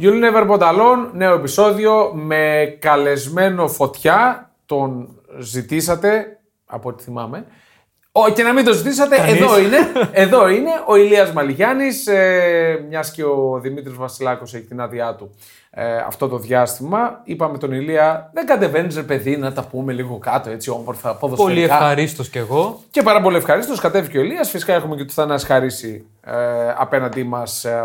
Γιουλίνε Νεβερμπονταλόν, νέο επεισόδιο με καλεσμένο φωτιά. Τον ζητήσατε, από ό,τι θυμάμαι. Ο, και να μην το ζητήσατε, εδώ είναι, εδώ είναι ο Ηλίας Μαλιγιάννης, ε, μιας και ο Δημήτρης Βασιλάκος έχει την άδειά του ε, αυτό το διάστημα. Είπαμε τον Ηλία, δεν κατεβαίνεις ρε παιδί να τα πούμε λίγο κάτω έτσι όμορφα ποδοσφαιρικά. Πολύ ευχαρίστως κι εγώ. Και πάρα πολύ ευχαρίστως. Κατέβηκε ο Ηλίας. Φυσικά έχουμε και του Θανάση Χαρίση ε, απέναντι μας ε,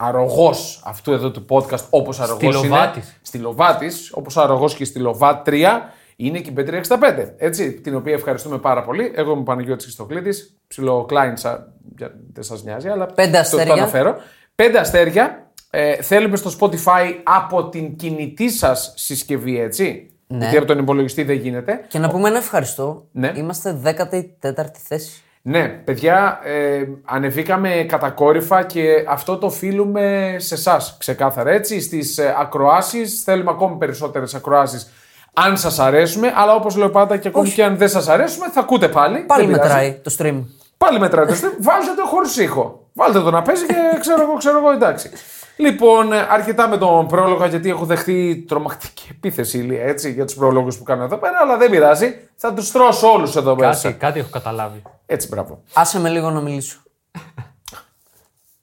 αρρωγός αυτού εδώ του podcast, όπως αρρωγός είναι. Στυλοβάτης. Στυλοβάτη, όπως αρρωγός και στυλοβάτρια. Είναι και η Πέτρια65, έτσι, την οποία ευχαριστούμε πάρα πολύ. Εγώ είμαι ο Παναγιώτης Χριστοκλήτης, ψηλό κλάινσα, για- δεν σας νοιάζει, αλλά Πέντε το- αστέρια. το αναφέρω. Πέντε αστέρια. Ε, θέλουμε στο Spotify από την κινητή σας συσκευή, έτσι. Ναι. Γιατί από τον υπολογιστή δεν γίνεται. Και να πούμε ένα ευχαριστώ. Ναι. Είμαστε 14η θέση. Ναι, παιδιά, ε, ανεβήκαμε κατακόρυφα και αυτό το οφείλουμε σε εσάς. Ξεκάθαρα έτσι. Στις ε, ακροάσεις θέλουμε ακόμη περισσότερες ακροάσεις αν σας αρέσουμε. Αλλά όπως λέω πάντα και ακόμη και αν δεν σας αρέσουμε, θα ακούτε πάλι. Πάλι Δεν πειράζει. μετράει το stream. Πάλι μετράει το stream. Βάζετε το χωρίς ήχο. Βάλτε το να παίζει και ξέρω εγώ, ξέρω εγώ, εντάξει. Λοιπόν, ε, αρκετά με τον πρόλογο γιατί έχω δεχτεί τρομακτική επίθεση Ηλία, έτσι, για τους πρόλογους που κάνω εδώ πέρα, αλλά δεν πειράζει. Θα τους τρώσω όλους εδώ μέσα. Κάτι, κάτι έχω καταλάβει. Έτσι, μπράβο. Άσε με λίγο να μιλήσω.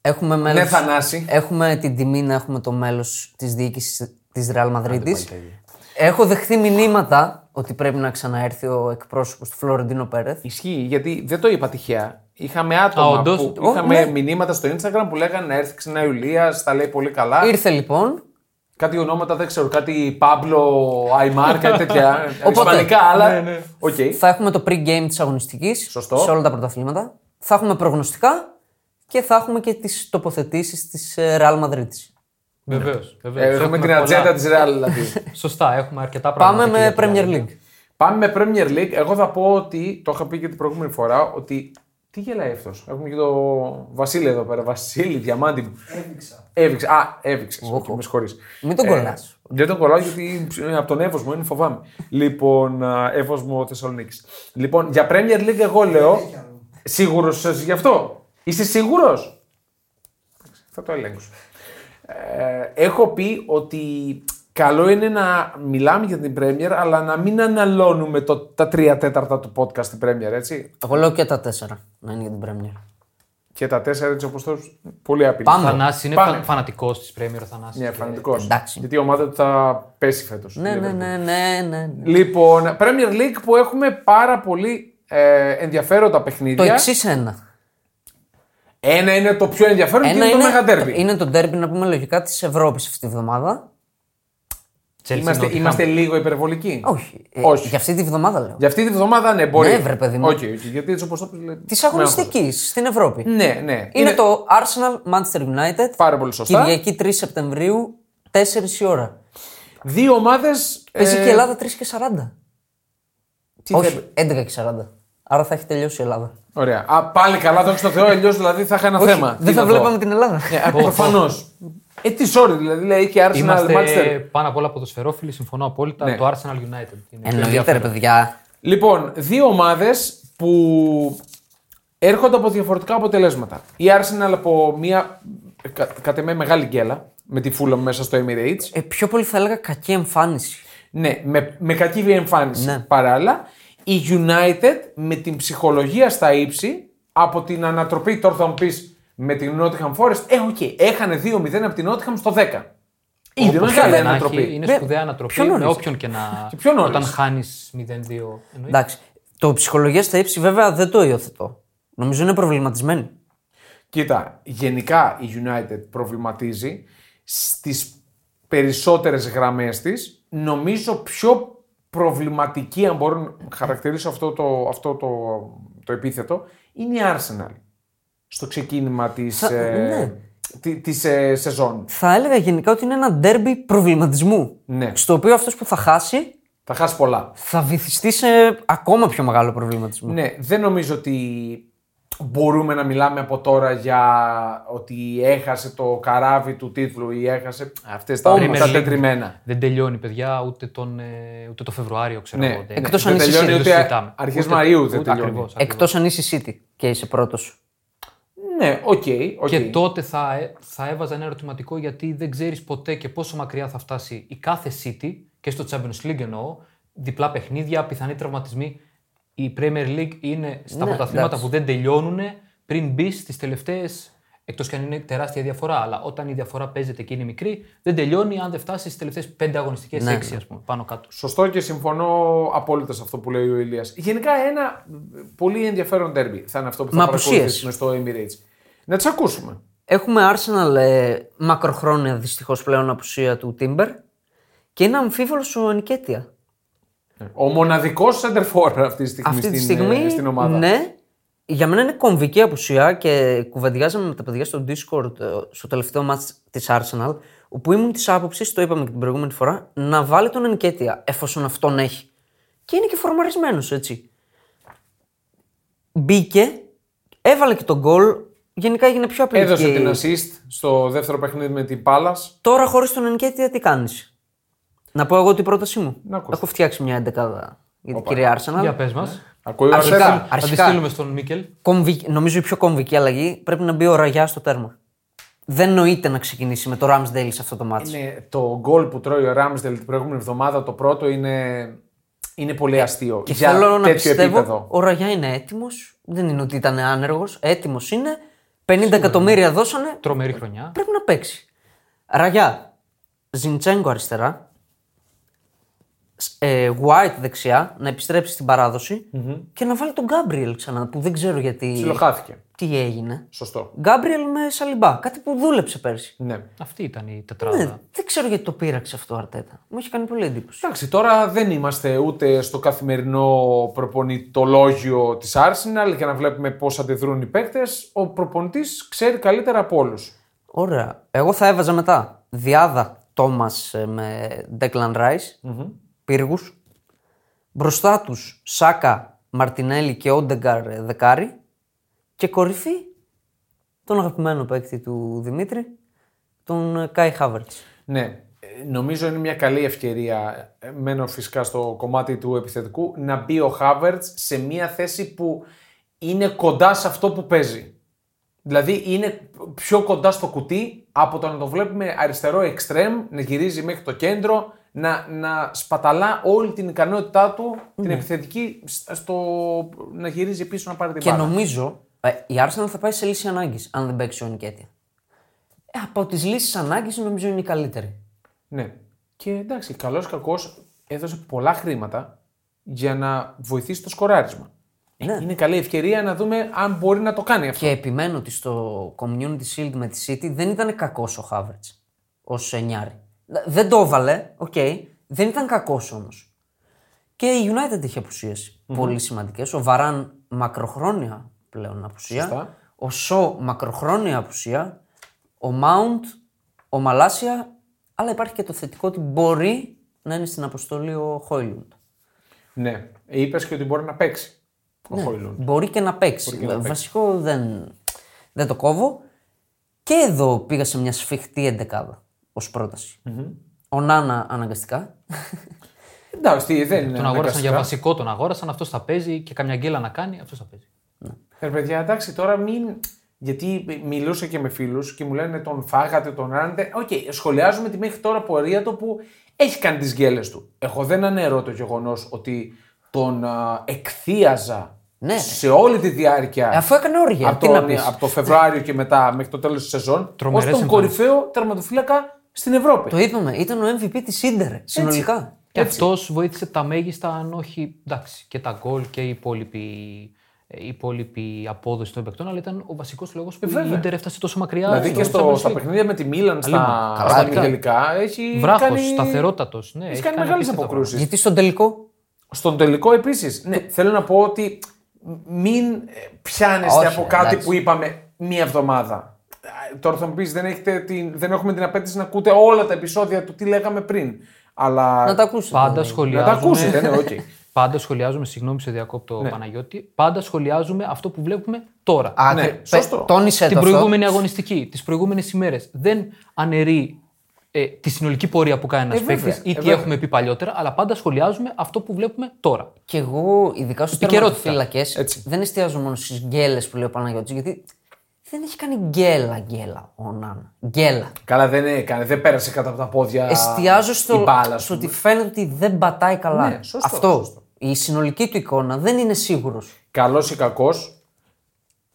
Έχουμε, μέλος, Ναι, Θανάση. έχουμε την τιμή να έχουμε το μέλος της διοίκησης της Real Madrid. Έχω δεχθεί μηνύματα ότι πρέπει να ξαναέρθει ο εκπρόσωπος του Φλωρεντίνο Πέρεθ. Ισχύει, γιατί δεν το είπα τυχαία. Είχαμε άτομα Α, όντως. που Ω, είχαμε ναι. μηνύματα στο Instagram που λέγανε να έρθει ξανά Ιουλία, τα λέει πολύ καλά. Ήρθε λοιπόν. Κάτι ονόματα δεν ξέρω, κάτι Παύλο, Αϊμάρ, κάτι τέτοια. Οπότε, Ισπανικά, αλλά. Οκ. Θα έχουμε το pre-game της αγωνιστικής Σωστό. σε όλα τα πρωταθλήματα. Θα έχουμε προγνωστικά και θα έχουμε και τις τοποθετήσεις της Real Madrid. Βεβαίως. Ε, Έχουμε την ατζέντα της Real δηλαδή. Σωστά, έχουμε αρκετά πράγματα. Πάμε και με για την Premier άλλη. League. Πάμε με Premier League. Εγώ θα πω ότι, το είχα πει και την προηγούμενη φορά, ότι. Τι γελάει αυτός; Έχουμε και το Βασίλη εδώ πέρα. Βασίλη, διαμάντη μου. Έβηξα. Έβηξα. Α, έβηξες. Okay, με συγχωρείς. Μην τον κολλάς. Δεν τον κολλάω γιατί είναι από τον Εύωσμο, είναι φοβάμαι. λοιπόν, α, Εύωσμο Θεσσαλονίκης. Λοιπόν, για Premier League εγώ λέω. Σίγουρος γι' αυτό; Είσαι σίγουρος; Θα το ελέγξω. Ε, έχω πει ότι καλό είναι να μιλάμε για την Premier, αλλά να μην αναλώνουμε το, τα τρία τέταρτα του podcast στην Premier, έτσι. Εγώ λέω και τα τέσσερα να είναι για την Premier. Και τα τέσσερα έτσι όπως το πολύ απειλή. Πάμε. Θανάση είναι Πάμε. φαν, φανατικός της Πρέμιερ. ο Θανάσης. Ναι, φανατικός. Εντάξει. Γιατί η ομάδα του θα πέσει φέτος. Ναι, ναι, ναι, ναι, ναι. Λοιπόν, Premier League που έχουμε πάρα πολύ ε, ενδιαφέροντα Το παιχνίδια. εξής ένα. Ένα είναι το πιο ενδιαφέρον και είναι, το Mega Derby. είναι το derby, να πούμε λογικά, της Ευρώπης αυτή τη βδομάδα. Chelsea Είμαστε, Nottingham. είμαστε λίγο υπερβολικοί. Όχι. Ε, Όχι. Για αυτή τη βδομάδα λέω. Για αυτή τη βδομάδα ναι, μπορεί. Ναι, βρε, παιδί μου. Όχι, όχι, γιατί έτσι όπως το πεις, λέει, Τη με αγωνιστική στην Ευρώπη. άγχος. Ναι, ναι. Είναι, το Arsenal Manchester United. Πάρα πολύ σωστά. Κυριακή 3 Σεπτεμβρίου, 4 η ώρα. Δύο ομάδες. Παίζει και η Ελλάδα 3 και 40. τι Όχι, δεν- 11 και 40. Άρα θα έχει τελειώσει η Ελλάδα. Ωραία. Α, πάλι καλά, δόξα τω Θεώ, αλλιώς δηλαδή θα είχα ένα Όχι, θέμα. δεν θα βλέπαμε την Ελλάδα. Προφανώς. Ε, τι sorry, δηλαδή λέει και Arsenal Είμαστε Manchester. πάνω απ' όλα ποδοσφαιρόφιλοι, συμφωνώ απόλυτα. Ναι. Το Arsenal United. Είναι Εννοείται, ρε παιδιά. Λοιπόν, δύο ομάδες που έρχονται από διαφορετικά αποτελέσματα. Η Arsenal από μια κα, κατ' εμέ μεγάλη γκέλα με τη Fulham μέσα στο Emirates. Ε, πιο πολύ θα έλεγα κακή εμφάνιση. Ναι, με, με κακή εμφάνιση Ναι. παράλληλα. Η United με την ψυχολογία στα ύψη από την ανατροπή, τώρα θα μου πεις με την Nottingham Forest. Ε, οκ, έχανε 2-0 από την Nottingham στο 10. Είναι Όπως μεγάλη και να ανατροπή. έχει, Είναι Ναι, σπουδαία ανατροπή πιο νωρίς. με όποιον και να. πιο νωρίς. Όταν χάνεις 0-2. εννοείται. Εντάξει. Το ψυχολογία στα ύψη βέβαια δεν το υιοθετώ. Νομίζω είναι προβληματισμένη. Κοίτα, γενικά η United προβληματίζει στις περισσότερες γραμμές της. Νομίζω πιο προβληματική, αν μπορώ να χαρακτηρίσω αυτό το, αυτό το, το επίθετο, είναι η Arsenal. Στο ξεκίνημα της, Θα- ε, ναι. τη- της ε, σεζόν. Θα έλεγα γενικά ότι είναι ένα ντέρμπι προβληματισμού. Ναι. Στο οποίο αυτός που θα χάσει Θα χάσει πολλά. θα βυθιστεί σε ακόμα πιο μεγάλο προβληματισμό. Ναι, δεν νομίζω ότι μπορούμε να μιλάμε από τώρα για ότι έχασε το καράβι του τίτλου ή έχασε αυτές τα, Premier τα League τετριμμένα. Δεν τελειώνει, παιδιά, ούτε τον, ε, ούτε το Φεβρουάριο, ξέρω Ναι, εγώ. Δεν- Εκτός δεν αν είσαι τελειώνει City, ούτε το συζητάμε. αρχές Ούτε- Μαΐου δεν ούτε- τελειώνει. ακριβώς, Εκτός αν είσαι City και είσαι πρώτος. Ναι, OK. OK. Και τότε θα, ε- θα έβαζα ένα ερωτηματικό γιατί δεν ξέρεις ποτέ και πόσο μακριά θα φτάσει η κάθε City και στο Champions League εννοώ. Διπλά παιχνίδια, πιθανοί τραυματισμοί. Η Premier League είναι στα Ναι, πρωταθλήματα εντάξει. που δεν τελειώνουν πριν μπει στις τελευταίες. Εκτός και αν είναι τεράστια διαφορά. Αλλά όταν η διαφορά παίζεται και είναι μικρή, δεν τελειώνει αν δεν φτάσει στις τελευταίες πέντε αγωνιστικές, Ναι, έξι, ας πούμε, πάνω κάτω. Σωστό και συμφωνώ απόλυτα σε αυτό που λέει ο Ηλίας. Γενικά ένα πολύ ενδιαφέρον τέρμπι θα είναι αυτό που θα Με παρακολουθήσουμε στο Emirates. Να τις ακούσουμε. Έχουμε Arsenal ε, μακροχρόνια δυστυχώς πλέον απουσία του Timber και είναι αμφίβολος ο Νικέτια. Ο μοναδικός center αυτή τη στιγμή, Αυτή τη στην, στιγμή, ε, στην ομάδα. ναι, για μένα είναι κομβική απουσία και κουβεντιάζαμε με τα παιδιά στο Discord ε, στο τελευταίο μάτς της Arsenal, όπου ήμουν της άποψης, το είπαμε και την προηγούμενη φορά, να βάλει τον Ενικέτια εφόσον αυτόν έχει. Και είναι και φορμαρισμένος έτσι. Μπήκε, έβαλε και τον γκολ, γενικά έγινε πιο απλή. Έδωσε την assist στο δεύτερο παιχνίδι με την Πάλα. Τώρα χωρίς τον Ενικέτια τι κάνεις; Να πω εγώ την πρότασή μου. Να ακούσω. Έχω φτιάξει μια εντεκάδα για την κυρία Arsenal. Για πες μας. Ακούει ο Αρχικά. Αρσέναλ. Θα τη Αρχικά. στείλουμε στον Μίκελ. Κομβικ- νομίζω η πιο κομβική αλλαγή πρέπει να μπει ο Ραγιά στο τέρμα. Δεν νοείται να ξεκινήσει με το Ramsdale σε αυτό το μάτι. Είναι το γκολ που τρώει ο Ράμsdale την προηγούμενη εβδομάδα, το πρώτο είναι, είναι πολύ αστείο. Και για θέλω να τέτοιο πιστεύω επίπεδο. ο Ραγιά είναι έτοιμος. Δεν είναι ότι ήταν άνεργος. Έτοιμος είναι. 50 εκατομμύρια δώσανε. Τρομερή χρονιά. Πρέπει να παίξει. Ραγιά. Ζιντσέγκο αριστερά. Σ- Ε, White δεξιά. Να επιστρέψει στην παραδοση Και να βάλει τον Γκάμπριελ ξανά. Που δεν ξέρω γιατί. Ψιλοχάθηκε. Τι έγινε. Σωστό. Γκάμπριελ με Σαλιμπά. Κάτι που δούλεψε πέρσι. Ναι. Αυτή ήταν η τετράδα. Ναι, δεν ξέρω γιατί το πείραξε αυτό ο Αρτέτα. Μου έχει κάνει πολύ εντύπωση. Εντάξει, τώρα δεν είμαστε ούτε στο καθημερινό προπονητολόγιο της Arsenal για να βλέπουμε πώς αντιδρούν οι παίκτες. Ο προπονητής ξέρει καλύτερα από όλους. Ωραία. Εγώ θα έβαζα μετά Διάδα Τόμα με Declan Rice, πύργους. Μπροστά τους Σάκα, Μαρτινέλη και Όντεγκαρ ε, δεκάρι. Και κορυφή τον αγαπημένο παίκτη του Δημήτρη, τον ε, Κάι Χάβερτς. Ναι, ε, νομίζω είναι μια καλή ευκαιρία, ε, μένω φυσικά στο κομμάτι του επιθετικού, να μπει ο Χάβερτς σε μια θέση που είναι κοντά σε αυτό που παίζει. Δηλαδή είναι πιο κοντά στο κουτί από το να το βλέπουμε αριστερό εξτρέμ, να γυρίζει μέχρι το κέντρο, να, να σπαταλά όλη την ικανότητά του, την επιθετική, σ- στο, να γυρίζει πίσω να πάρει την Και μπάλα. νομίζω ε, η Arsenal θα πάει σε λύση ανάγκης αν δεν παίξει ο Νικέτια. Ε, από τις λύσεις ανάγκης νομίζω είναι η καλύτερη. Ναι. Και εντάξει, καλός ή κακός έδωσε πολλά χρήματα για να βοηθήσει το σκοράρισμα. Ε, Ναι. Είναι καλή ευκαιρία να δούμε αν μπορεί να το κάνει αυτό. Και επιμένω ότι στο Community Shield με τη City δεν ήταν κακός ο Χάβερτς ως εννιάρη. Δεν το έβαλε, οκ. Δεν ήταν κακός όμως. Και η United είχε απουσίες πολύ σημαντικές. Ο Βαράν μακροχρόνια πλέον απουσία. Σωστά. Ο Σο μακροχρόνια απουσία. Ο Mount, ο Μαλάσια. Αλλά υπάρχει και το θετικό ότι μπορεί να είναι στην αποστολή ο Χόιλουντ. Ναι. Είπες και ότι μπορεί να παίξει Ναι. ο Χόιλουντ. Μπορεί και να παίξει. Βασικό δεν, δεν το κόβω. Και εδώ πήγα σε μια σφιχτή εντεκάδα ως προταση Ο Νάνα αναγκαστικά. Εντάξει, τι, δεν είναι. Τον αγόρασαν αναγκαστικά. για βασικό, τον αγόρασαν, αυτός θα παίζει και καμιά γκέλα να κάνει, αυτός θα παίζει. Ε, παιδιά, εντάξει, τώρα μην. Γιατί μιλούσα και με φίλους και μου λένε τον φάγατε, τον ράνετε. Οκ, σχολιάζουμε τη μέχρι τώρα πορεία του που έχει κάνει τις γκέλες του. Εγώ δεν αναιρώ το γεγονός ότι τον α, εκθίαζα Ναι. σε όλη τη διάρκεια. Ε, αφού έκανε όργια, Από, τι να τον- πεις. από το Φεβρουάριο και μετά μέχρι το τέλος της σεζόν. Ω Τρομερές τον εμφανίσεις. κορυφαίο τερματοφύλακα στην Ευρώπη. Το είπαμε, ήταν ο MVP της Ίντερ συνολικά. Και αυτός βοήθησε τα μέγιστα, αν όχι εντάξει, και τα γκολ και η υπόλοιπη, η υπόλοιπη απόδοση των παικτών, αλλά ήταν ο βασικός λόγος που η βέβαια. Ίντερ έφτασε τόσο μακριά. Δηλαδή και στο στο, Champions στα League. παιχνίδια με τη Μίλαν, στα, Καλά, στα καλά. τελικά, έχει Βράχος, κάνει... σταθερότατος, ναι, έχει έχει κάνει κάνει μεγάλες απίστευτα αποκρούσεις. Γιατί στον τελικό; Στον τελικό επίσης. Ναι, θέλω να πω ότι μην ε, πιάνεστε Όχι, από κάτι εντάξει. που είπαμε μία εβδομάδα. Ε, Τώρα θα μου πεις, δεν, έχετε την- δεν έχουμε την απαίτηση να ακούτε όλα τα επεισόδια του τι λέγαμε πριν. Αλλά Να τα ακούσετε. Πάντα δηλαδή. σχολιάζουμε. να τα ακούσετε, ναι, οκ. Πάντα σχολιάζουμε, συγγνώμη σε διακόπτω Παναγιώτη, πάντα σχολιάζουμε αυτό που βλέπουμε τώρα. Α, Ναι, τε- πε- σωστό. Τόνισε την το αυτό. προηγούμενη αγωνιστική, τις προηγούμενες ημέρες. Δεν αναιρεί ε, τη συνολική πορεία που κάνει ένας Ε, βέβαια, παίκτης ή ε, τι βέβαια. έχουμε πει παλιότερα, αλλά πάντα σχολιάζουμε αυτό που βλέπουμε τώρα. Και εγώ, ειδικά στου Επικαιρότητα. τερματοφύλακε, Έτσι. δεν εστιάζω μόνο στις γκέλες που λέει ο Παναγιώτης, γιατί δεν έχει κάνει γκέλα γκέλα ο Νάνα. Γκέλα. Καλά, δεν έκανε, δεν πέρασε κατά από τα πόδια. Εστιάζω η στο, μπάλα, ας στο πούμε. ότι φαίνεται ότι δεν πατάει καλά. Ναι, σωστό, Αυτό. σωστό. Η συνολική του εικόνα δεν είναι σίγουρος. Καλός ή κακός,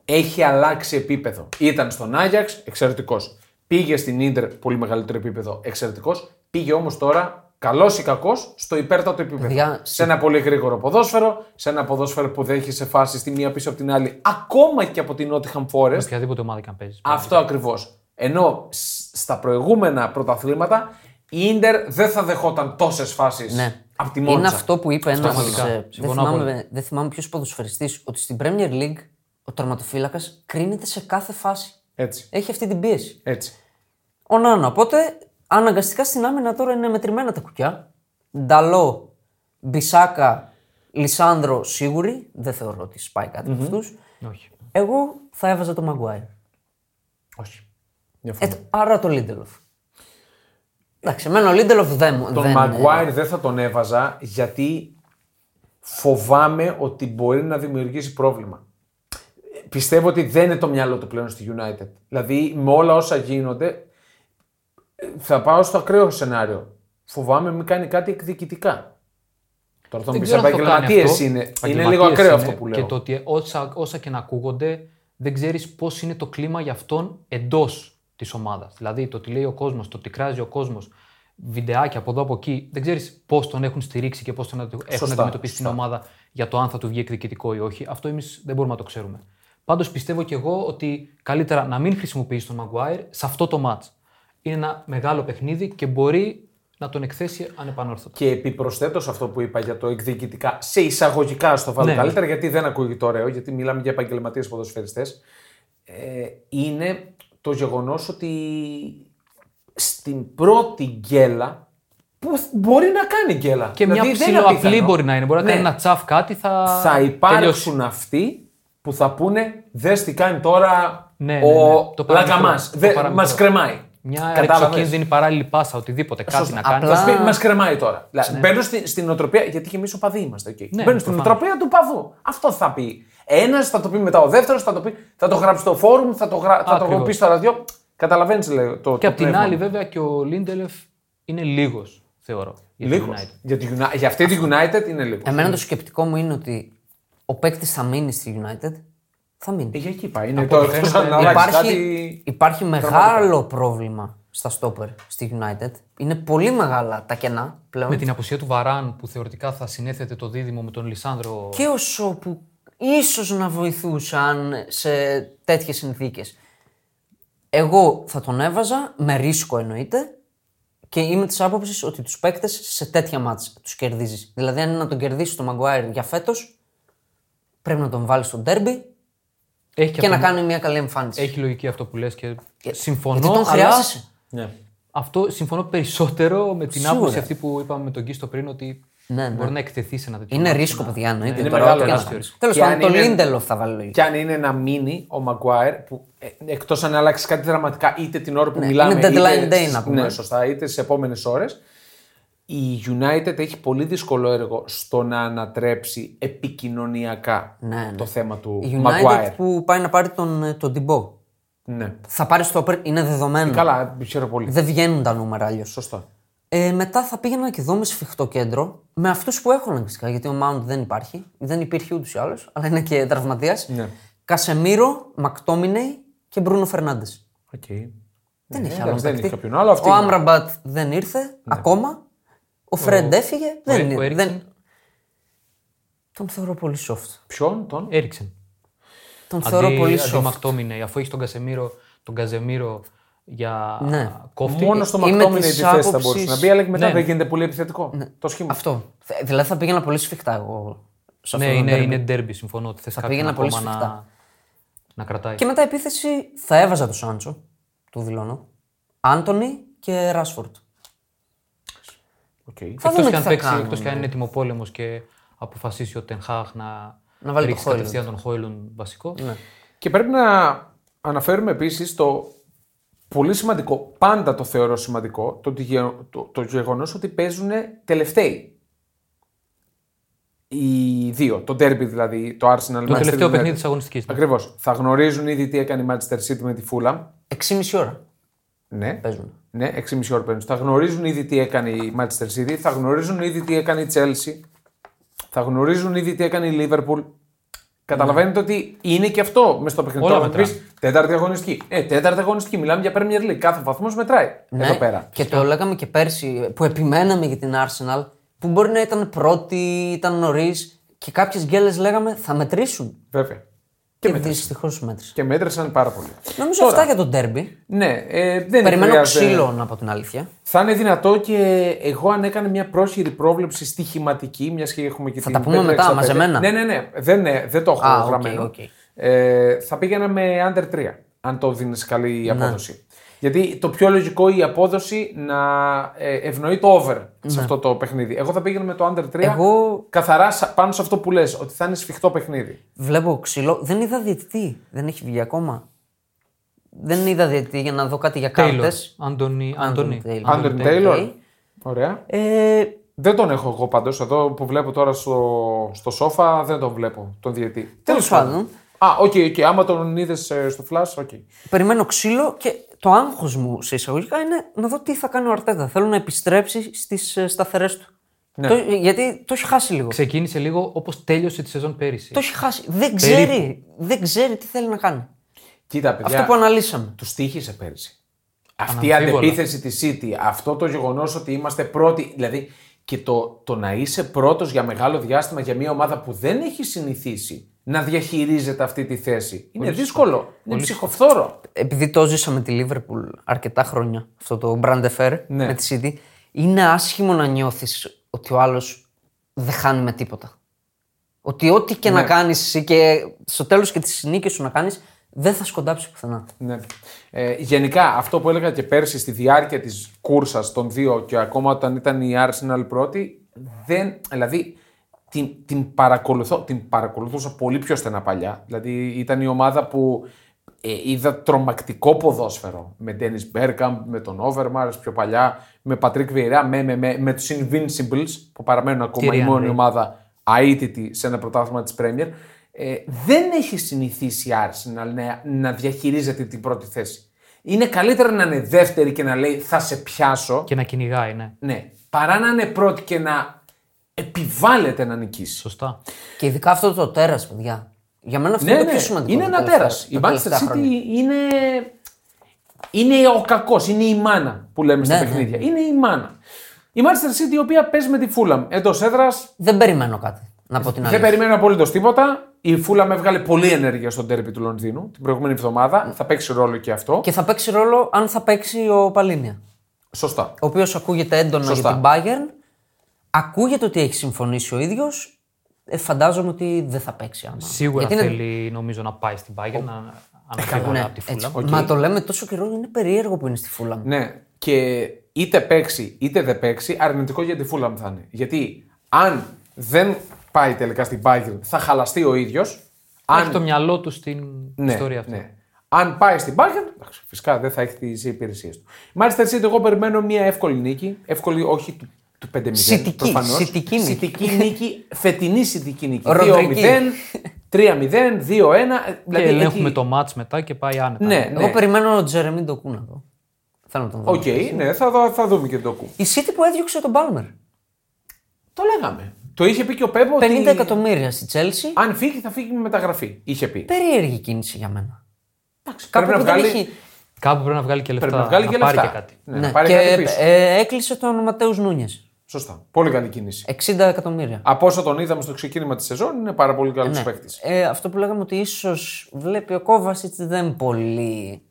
έχει αλλάξει επίπεδο. Ήταν στον Άγιαξ, εξαιρετικός. Πήγε στην ντερ, πολύ μεγαλύτερο επίπεδο, εξαιρετικός. Πήγε όμως τώρα, καλός ή κακός, στο υπέρτατο επίπεδο. Παιδιά, σε ένα πολύ γρήγορο ποδόσφαιρο, σε ένα ποδόσφαιρο που δέχει σε φάση τη μία πίσω από την άλλη, ακόμα και από την Nottingham Forest. Οποιαδήποτε ομάδα και αν παίζεις. Αυτό ακριβώς. Ενώ σ- στα προηγούμενα πρωταθλήματα η ντερ δεν θα δεχόταν τόσες φάσεις Ναι. από τη Μόντσα. Είναι αυτό που είπε ένας. Πραγματικά. δεν, Συμφωνώ θυμάμαι, δεν θυμάμαι ποιος ποδοσφαιριστής, ότι στην Premier League ο τερματοφύλακας κρίνεται σε κάθε φάση. Έτσι. Έχει αυτή την πίεση. Έτσι. Ο Νάνα. Οπότε αναγκαστικά στην άμυνα τώρα είναι μετρημένα τα κουκιά. Νταλό, Μπισάκα, Λισάνδρο σίγουροι. Δεν θεωρώ ότι σπάει κάτι από αυτούς. Όχι. Εγώ θα έβαζα το Μαγκουάιρ. Όχι. Ε, Διαφωνώ. άρα το Λίντελοφ. Εντάξει, εμένα ο Λίντελοφ δεν μου. Τον δεν, Μαγκουάιρ δεν θα τον έβαζα γιατί φοβάμαι ότι μπορεί να δημιουργήσει πρόβλημα. Πιστεύω ότι δεν είναι το μυαλό του πλέον στη United. Δηλαδή με όλα όσα γίνονται θα πάω στο ακραίο σενάριο. Φοβάμαι μην κάνει κάτι εκδικητικά. Τώρα θα μου Δεν πεις ξέρω αν το κάνει επαγγελματίε αυτό. είναι. Είναι Επαγγελματίες λίγο ακραίο είναι αυτό που λέω. Και το ότι όσα, όσα και να ακούγονται, δεν ξέρεις πώς είναι το κλίμα για αυτόν εντός της ομάδας. Δηλαδή το τι λέει ο κόσμος, το τι κράζει ο κόσμος, βιντεάκια από εδώ από εκεί, δεν ξέρεις πώς τον έχουν στηρίξει και πώς τον έχουν Σωστά, αντιμετωπίσει την σωστά. ομάδα για το αν θα του βγει εκδικητικό ή όχι. Αυτό εμείς δεν μπορούμε να το ξέρουμε. Πάντως πιστεύω και εγώ ότι καλύτερα να μην χρησιμοποιήσει τον Maguire σε αυτό το match. Είναι ένα μεγάλο παιχνίδι και μπορεί να τον εκθέσει ανεπανόρθωτα. Και επιπροσθέτως σε αυτό που είπα για το εκδικητικά, σε εισαγωγικά στο βάλω Ναι. καλύτερα, γιατί δεν ακούγεται ωραίο, γιατί μιλάμε για επαγγελματίες ποδοσφαιριστές. Ε, είναι το γεγονός ότι στην πρώτη γκέλα που μπορεί να κάνει γκέλα. Και μια Δηλαδή, δεν είναι ψηλό απλή απίθανο. μπορεί να είναι. Μπορεί να Ναι. κάνει ένα τσαφ κάτι, θα. Θα τελειώσει. υπάρξουν αυτοί που θα πούνε δες τι κάνει τώρα Ναι, ο ναι, ναι. Το παραμικρό. Λαγκαμάς. Το Δεν- παραμικρό. Μας κρεμάει. Μια Κατάλαβες; ρεξοκίνδυνη παράλληλη πάσα, οτιδήποτε, κάτι Σωστά. να κάνεις. Απλά- Μα μας κρεμάει τώρα. Δηλαδή, Μπαίνω στην, στην οτροπία, γιατί και εμείς οπαδοί είμαστε εκεί. Ναι, Μπαίνω στην προφανώς. οτροπία του παδού. Αυτό θα πει. Ένας θα το πει μετά ο δεύτερος, θα, το πει, θα το γράψει στο φόρουμ, θα το, γρα... θα το Ακριβώς. πει στο ραδιό. Καταλαβαίνεις, λέω. Το, Και το απ' την πνεύμα. άλλη, βέβαια, και ο Λίντελεφ είναι λίγος, θεωρώ. για τη Λίγος. United. Για, τη Uni- για αυτή τη United είναι λίγος. Εμένα το σκεπτικό μου είναι ότι ο παίκτης θα μείνει στη United. Θα μείνει. Ε, για εκεί πάει. Είναι Από το ό,τι εκτός φαίνεται, αν αλλάξει Υπάρχει, κάτι. υπάρχει μεγάλο πρόβλημα στα στόπερ στη United. Είναι πολύ μεγάλα τα κενά πλέον. Με την απουσία του Βαράν που θεωρητικά θα συνέθετε το δίδυμο με τον Λισάνδρο. Και ο Σο που ίσως να βοηθούσαν σε τέτοιες συνθήκες. Εγώ θα τον έβαζα, με ρίσκο εννοείται, και είμαι της άποψης ότι τους παίκτες σε τέτοια μάτς τους κερδίζεις. Δηλαδή, αν είναι να τον κερδίσει τον Μαγκουάιρ για φέτος, πρέπει να τον βάλει στο ντέρμπι Έχει, και αυτό- να κάνει μια καλή εμφάνιση. έχει λογική αυτό που λες και συμφωνώ. Γιατί τον αλλά χρειάζεσαι. Ναι. Αυτό συμφωνώ περισσότερο με την Σίγουρα. άποψη αυτή που είπαμε με τον Κίστο πριν ότι Ναι, ναι. μπορεί να εκτεθεί σε ένα τέτοιο Είναι μάτς ρίσκο, να- παιδιά, εννοείται. Είναι Τώρα, μεγάλο ό,τι ρίσκο. να- Τέλος Και πάντων, αν το είναι- Λίντελοφ θα βάλει λογική. Και αν είναι να μείνει ο Μαγκουάιρ, που ε, εκτός αν αλλάξει κάτι δραματικά, είτε την ώρα που μιλάμε. Ναι, είναι deadline είτε, day, να πούμε. Ναι, σωστά, είτε στι επόμενες ώρες. Η United έχει πολύ δύσκολο έργο στο να ανατρέψει επικοινωνιακά Ναι, ναι. το θέμα του Η United Maguire. που πάει να πάρει τον, ε, τον Τιμπό. Ναι. Θα πάρει στο είναι δεδομένο. Καλά, ξέρω πολύ. Δεν βγαίνουν τα νούμερα αλλιώς. Σωστά. Ε, μετά θα πήγαινα και εδώ με σφιχτό κέντρο, με αυτούς που έχουν φυσικά. Γιατί ο Mount δεν υπάρχει. Δεν υπήρχε ούτως ή άλλως, αλλά είναι και τραυματίας. Ναι. Κασεμίρο, Μακτόμινεϊ και Μπρούνο Φερνάντες. Okay. Δεν έχει εντάξει, άλλο δεν παίκτη. έχει κάποιον άλλο, αυτή Ο είναι. Άμραμπατ δεν ήρθε ακόμα. Ο Φρεντ έφυγε. Δεν ο είναι. Έριξεν. Δεν... Τον θεωρώ πολύ soft. Ποιον τον; Έριξεν. Τον θεωρώ Αντί, πολύ αντί soft. Μακτόμινεϊ, αφού έχει τον Κασεμίρο, τον Καζεμίρο για Ναι. κόφτη. Μόνο στο είμαι Μακτόμινε της τη θέση θα άποψης- μπορούσε να μπει, αλλά και μετά Ναι. δεν γίνεται πολύ επιθετικό. Το σχήμα. Αυτό. Θε- Δηλαδή θα πήγαινα πολύ σφιχτά εγώ. Σε Ναι, αυτό το είναι, derby. είναι ντέρμπι, συμφωνώ ότι θες κάποιον πήγαινα πολύ ακόμα να, σφιχτά. να κρατάει. Και μετά επίθεση θα έβαζα το Σάντσο, το δηλώνω. Άντωνη και Ράσφορντ. Okay. Θα Εκτός δούμε και τι αν θα παίξει, κάνουν. εκτός και αν είναι έτοιμο και αποφασίσει ο Τενχάχ να, Να βάλει το ρίξει Højlund. κατευθείαν τον Χόιλουν βασικό. Ναι. Και πρέπει να αναφέρουμε επίσης το πολύ σημαντικό, πάντα το θεωρώ σημαντικό, το, ότι γε- το, το γεγονός ότι παίζουν τελευταίοι. οι δύο. Το derby δηλαδή, το Arsenal. Το τελευταίο παιχνίδι της αγωνιστικής. Ακριβώς. Θα γνωρίζουν ήδη τι έκανε η Manchester City με τη Fulham. 6,5 ώρα Ναι. παίζουν. Ναι, 6,5 ώρα παίρνουν. Θα γνωρίζουν ήδη τι έκανε η Manchester City, θα γνωρίζουν ήδη τι έκανε η Chelsea, θα γνωρίζουν ήδη τι έκανε η Liverpool. Καταλαβαίνετε ότι είναι και αυτό μες στο παιχνίδι. Όλα Τώρα θα μετράνε. πεις, τέταρτη αγωνιστική. Ε, τέταρτη αγωνιστική. Μιλάμε για Premier League. Κάθε βαθμός μετράει Ναι, εδώ πέρα. Και το λέγαμε και πέρσι που επιμέναμε για την Arsenal που μπορεί να ήταν πρώτη, ήταν νωρίς και κάποιες γκέλες λέγαμε θα μετρήσουν. Βέβαια. Και, δυστυχώς μέτρησαν. Και μέτρησαν πάρα πολύ. Νομίζω αυτά για το ντέρμπι. Ναι, ε, δεν Περιμένω χρειάζεται- ξύλο να πω την αλήθεια. Θα είναι δυνατό και εγώ αν έκανα μια πρόχειρη πρόβλεψη στοιχηματική, μιας και έχουμε και Θα την τα πούμε μετά, 565. μαζεμένα. Ναι, ναι, ναι. Δεν, ναι, δεν το έχω Α, οκ, γραμμένο. οκ. Ε, θα πήγαινα με under 3, αν το δίνεις καλή Ναι. απόδοση. Γιατί το πιο λογικό η απόδοση να ε, ευνοεί το over σε αυτό το παιχνίδι. Εγώ θα πήγαινα με το under 3 Ναι. Εγώ- καθαρά σα- πάνω σε αυτό που λες, ότι θα είναι σφιχτό παιχνίδι. Βλέπω ξύλο. Δεν είδα διαιτητή. Δεν έχει βγει ακόμα. Δεν είδα διαιτητή για να δω κάτι για Τέιλορ. κάρτες. Αντώνη. Αντώνη. Under Taylor. Ωραία. Ε, Δεν τον έχω εγώ πάντως εδώ που βλέπω τώρα στο, στο σόφα, δεν τον βλέπω τον διαιτή. Τέλος Τέλος πάντων. πάντων, Α, OK, OK. Άμα τον είδες στο flash, OK. περιμένω ξύλο και το άγχος μου σε εισαγωγικά είναι να δω τι θα κάνει ο Αρτέτα. Θέλω να επιστρέψει στις σταθερές του. Ναι. Το, γιατί το έχει χάσει λίγο. Ξεκίνησε λίγο όπως τέλειωσε τη σεζόν πέρυσι. Το έχει χάσει. Δεν ξέρει, δεν ξέρει τι θέλει να κάνει. Κοίτα, παιδιά. Αυτό που αναλύσαμε. Του στοίχισε πέρυσι. Αυτή η Αναμφίβολα. αντεπίθεση της City, αυτό το γεγονός ότι είμαστε πρώτοι, δηλαδή και το, το να είσαι πρώτος για μεγάλο διάστημα για μια ομάδα που δεν έχει συνηθίσει να διαχειρίζεται αυτή τη θέση. Είναι δύσκολο. Είναι ψυχοφθόρο. Επειδή το ζήσαμε τη Λίβερπουλ αρκετά χρόνια, αυτό το brand affair Ναι. με τη City, είναι άσχημο να νιώθεις ότι ο άλλος δεν χάνει με τίποτα. Ότι ό,τι και να κάνεις εσύ και στο τέλος και τις νίκε σου να κάνεις, δεν θα σκοντάψει πουθενά. Ναι. Ε, γενικά, αυτό που έλεγα και πέρσι στη διάρκεια της κούρσας των δύο και ακόμα όταν ήταν η Arsenal πρώτη, δεν, δηλαδή την, την, παρακολουθώ, την παρακολουθούσα πολύ πιο στενά παλιά. Δηλαδή ήταν η ομάδα που ε, είδα τρομακτικό ποδόσφαιρο με Dennis Bergkamp, με τον Overmars πιο παλιά, με Patrick Vieira, με, με, με, με τους Invincibles που παραμένουν ακόμα η Thierry μόνη Henry. ομάδα αίτητη σε ένα πρωτάθλημα της Premier. Ε, δεν έχει συνηθίσει η Arsenal να, να διαχειρίζεται την πρώτη θέση. Είναι καλύτερα να είναι δεύτερη και να λέει θα σε πιάσω, Και να κυνηγάει, ναι. ναι, παρά να είναι πρώτη και να επιβάλλεται να νικήσει. Σωστά. Και ειδικά αυτό το τέρας, παιδιά. Για μένα αυτό Ναι, είναι το ναι, πιο σημαντικό. είναι τα ένα τελευταία- τέρας. Η τα Manchester τελευταία City χρόνια. είναι, είναι ο κακός, είναι η μάνα που λέμε στα Ναι, ναι, παιχνίδια. Είναι η μάνα. Η Manchester City η οποία παίζει με τη Fulham εντός έδρας. Δεν περιμένω κάτι. Να πω την Δεν αλήθεια. περιμένω απολύτως τίποτα. Η Fulham έβγαλε πολλή ενέργεια στον τέρπι του Λονδίνου την προηγούμενη εβδομάδα. Θα παίξει ρόλο και αυτό. Και θα παίξει ρόλο αν θα παίξει ο Παλίνια. Σωστά. Ο οποίος ακούγεται έντονα Σωστά. για την Bayern. Ακούγεται ότι έχει συμφωνήσει ο ίδιος. Ε, φαντάζομαι ότι δεν θα παίξει άμα. Σίγουρα Γιατί είναι- θέλει νομίζω να πάει στην Bayern να Ναι, αναφύγει από τη έτσι. Φούλα. Μα το λέμε τόσο καιρό, είναι περίεργο που είναι στη Φούλα. Ναι, και είτε παίξει είτε δεν παίξει, αρνητικό για τη Fulham θα είναι. Γιατί αν δεν πάει τελικά στην Bayern, θα χαλαστεί ο ίδιος. Έχει το μυαλό του στην Ναι, ιστορία αυτή. ναι. Αν πάει στην Bayern, εντάξει, φυσικά δεν θα έχει τις υπηρεσίες του. Μάλιστα, έτσι εγώ περιμένω μια εύκολη νίκη. Εύκολη, όχι του, του 5-0. Σιτική, προφανώς. σιτική νίκη. Σιτική νίκη, φετινή σιτική νίκη. Ροδρική. 2-0, 3-0, 2-1. Και Δηλαδή, ελέγχουμε εκεί- το ματς μετά και πάει άνετα. Ναι, ναι. Εγώ περιμένω ο Τζέρεμι Ντοκού να δω. Θέλω να τον δω. Οκ, ναι, θα, δω- θα δούμε και Ντοκού. Η City που έδιωξε τον Πάλμερ. Το λέγαμε. Το είχε πει και ο Πεπ 50 ότι εκατομμύρια στη Chelsea. αν φύγει θα φύγει με μεταγραφή. Είχε πει. Περίεργη κίνηση για μένα. Εντάξει, Κάπου πρέπει που να δεν βγάλει, έχει. Κάπου πρέπει να βγάλει και λεφτά. πρέπει να βγάλει και πάρει λεφτά. και κάτι. Ναι, Ναι, να πάρει και κάτι πίσω. ε, έκλεισε τον Ματέους Νούνιες. Σωστά. Πολύ καλή κίνηση. 60 εκατομμύρια. Από όσο τον είδαμε στο ξεκίνημα της σεζόν, είναι πάρα πολύ καλός Ναι. παίκτης. Ε, αυτό που λέγαμε ότι ίσως βλέπει ο Κόβασιτς δεν πολύ.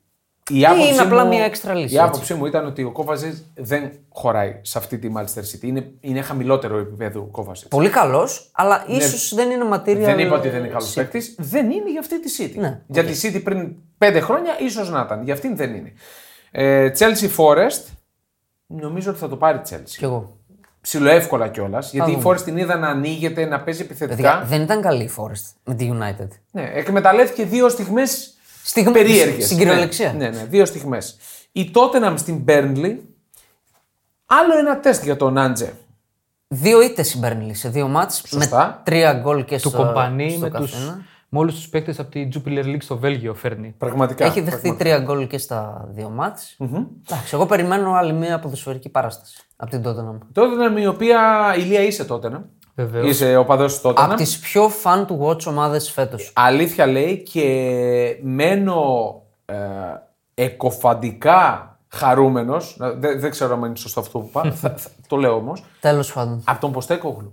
Η άποψή είναι απλά μου- μια έξτρα λύση, Η έτσι. άποψή μου ήταν ότι ο Κόβαζιτ δεν χωράει σε αυτή τη Manchester City. Είναι, είναι χαμηλότερο επίπεδο ο Κόβαζιτ. Πολύ καλός, αλλά ίσως δεν είναι ματήρια. Δεν είπα ότι δεν είναι καλός παίκτης. Δεν είναι για αυτή τη City. Ναι, Για τη City πριν πέντε χρόνια ίσως να ήταν. Για αυτήν δεν είναι. Ε, Chelsea Forest. Νομίζω ότι θα το πάρει η Chelsea. Κι εγώ. Ψιλοεύκολα κιόλας. Γιατί η δούμε. Forest την είδα να ανοίγεται, να παίζει Παιδιά, επιθετικά. δεν ήταν καλή η Forest με τη United. Ναι, εκμεταλλεύτηκε δύο στιγμές Στιγμ- περίεργες. στην κυριολεξία. Ναι, ναι, ναι, δύο στιγμές. Η Tottenham στην Burnley. Άλλο ένα τεστ για τον Άντζε. Δύο ήττες η Burnley σε δύο μάτς με Σωστά. τρία γκολ και Του στο, κομπανί στο με, τους, καθένα. με όλους τους παίκτες από τη Jupiler League στο Βέλγιο φέρνει. Πραγματικά. Έχει δεχτεί τρία γκολ και στα δύο μάτς. Εντάξει, εγώ περιμένω άλλη μια ποδοσφαιρική παράσταση από την Tottenham. Τότε ήταν η οποία ηλία είσαι τότε. Ναι. Βεβαίως. Είσαι ο παδός τότε. Από τις πιο fan to watch ομάδες φέτος. Αλήθεια λέει και μένω ε, εκοφαντικά χαρούμενος, δεν, δεν ξέρω αν είναι σωστό αυτό που είπα, θα- θα- το λέω όμως, Τέλος πάντων. από τον Ποστέκογλου.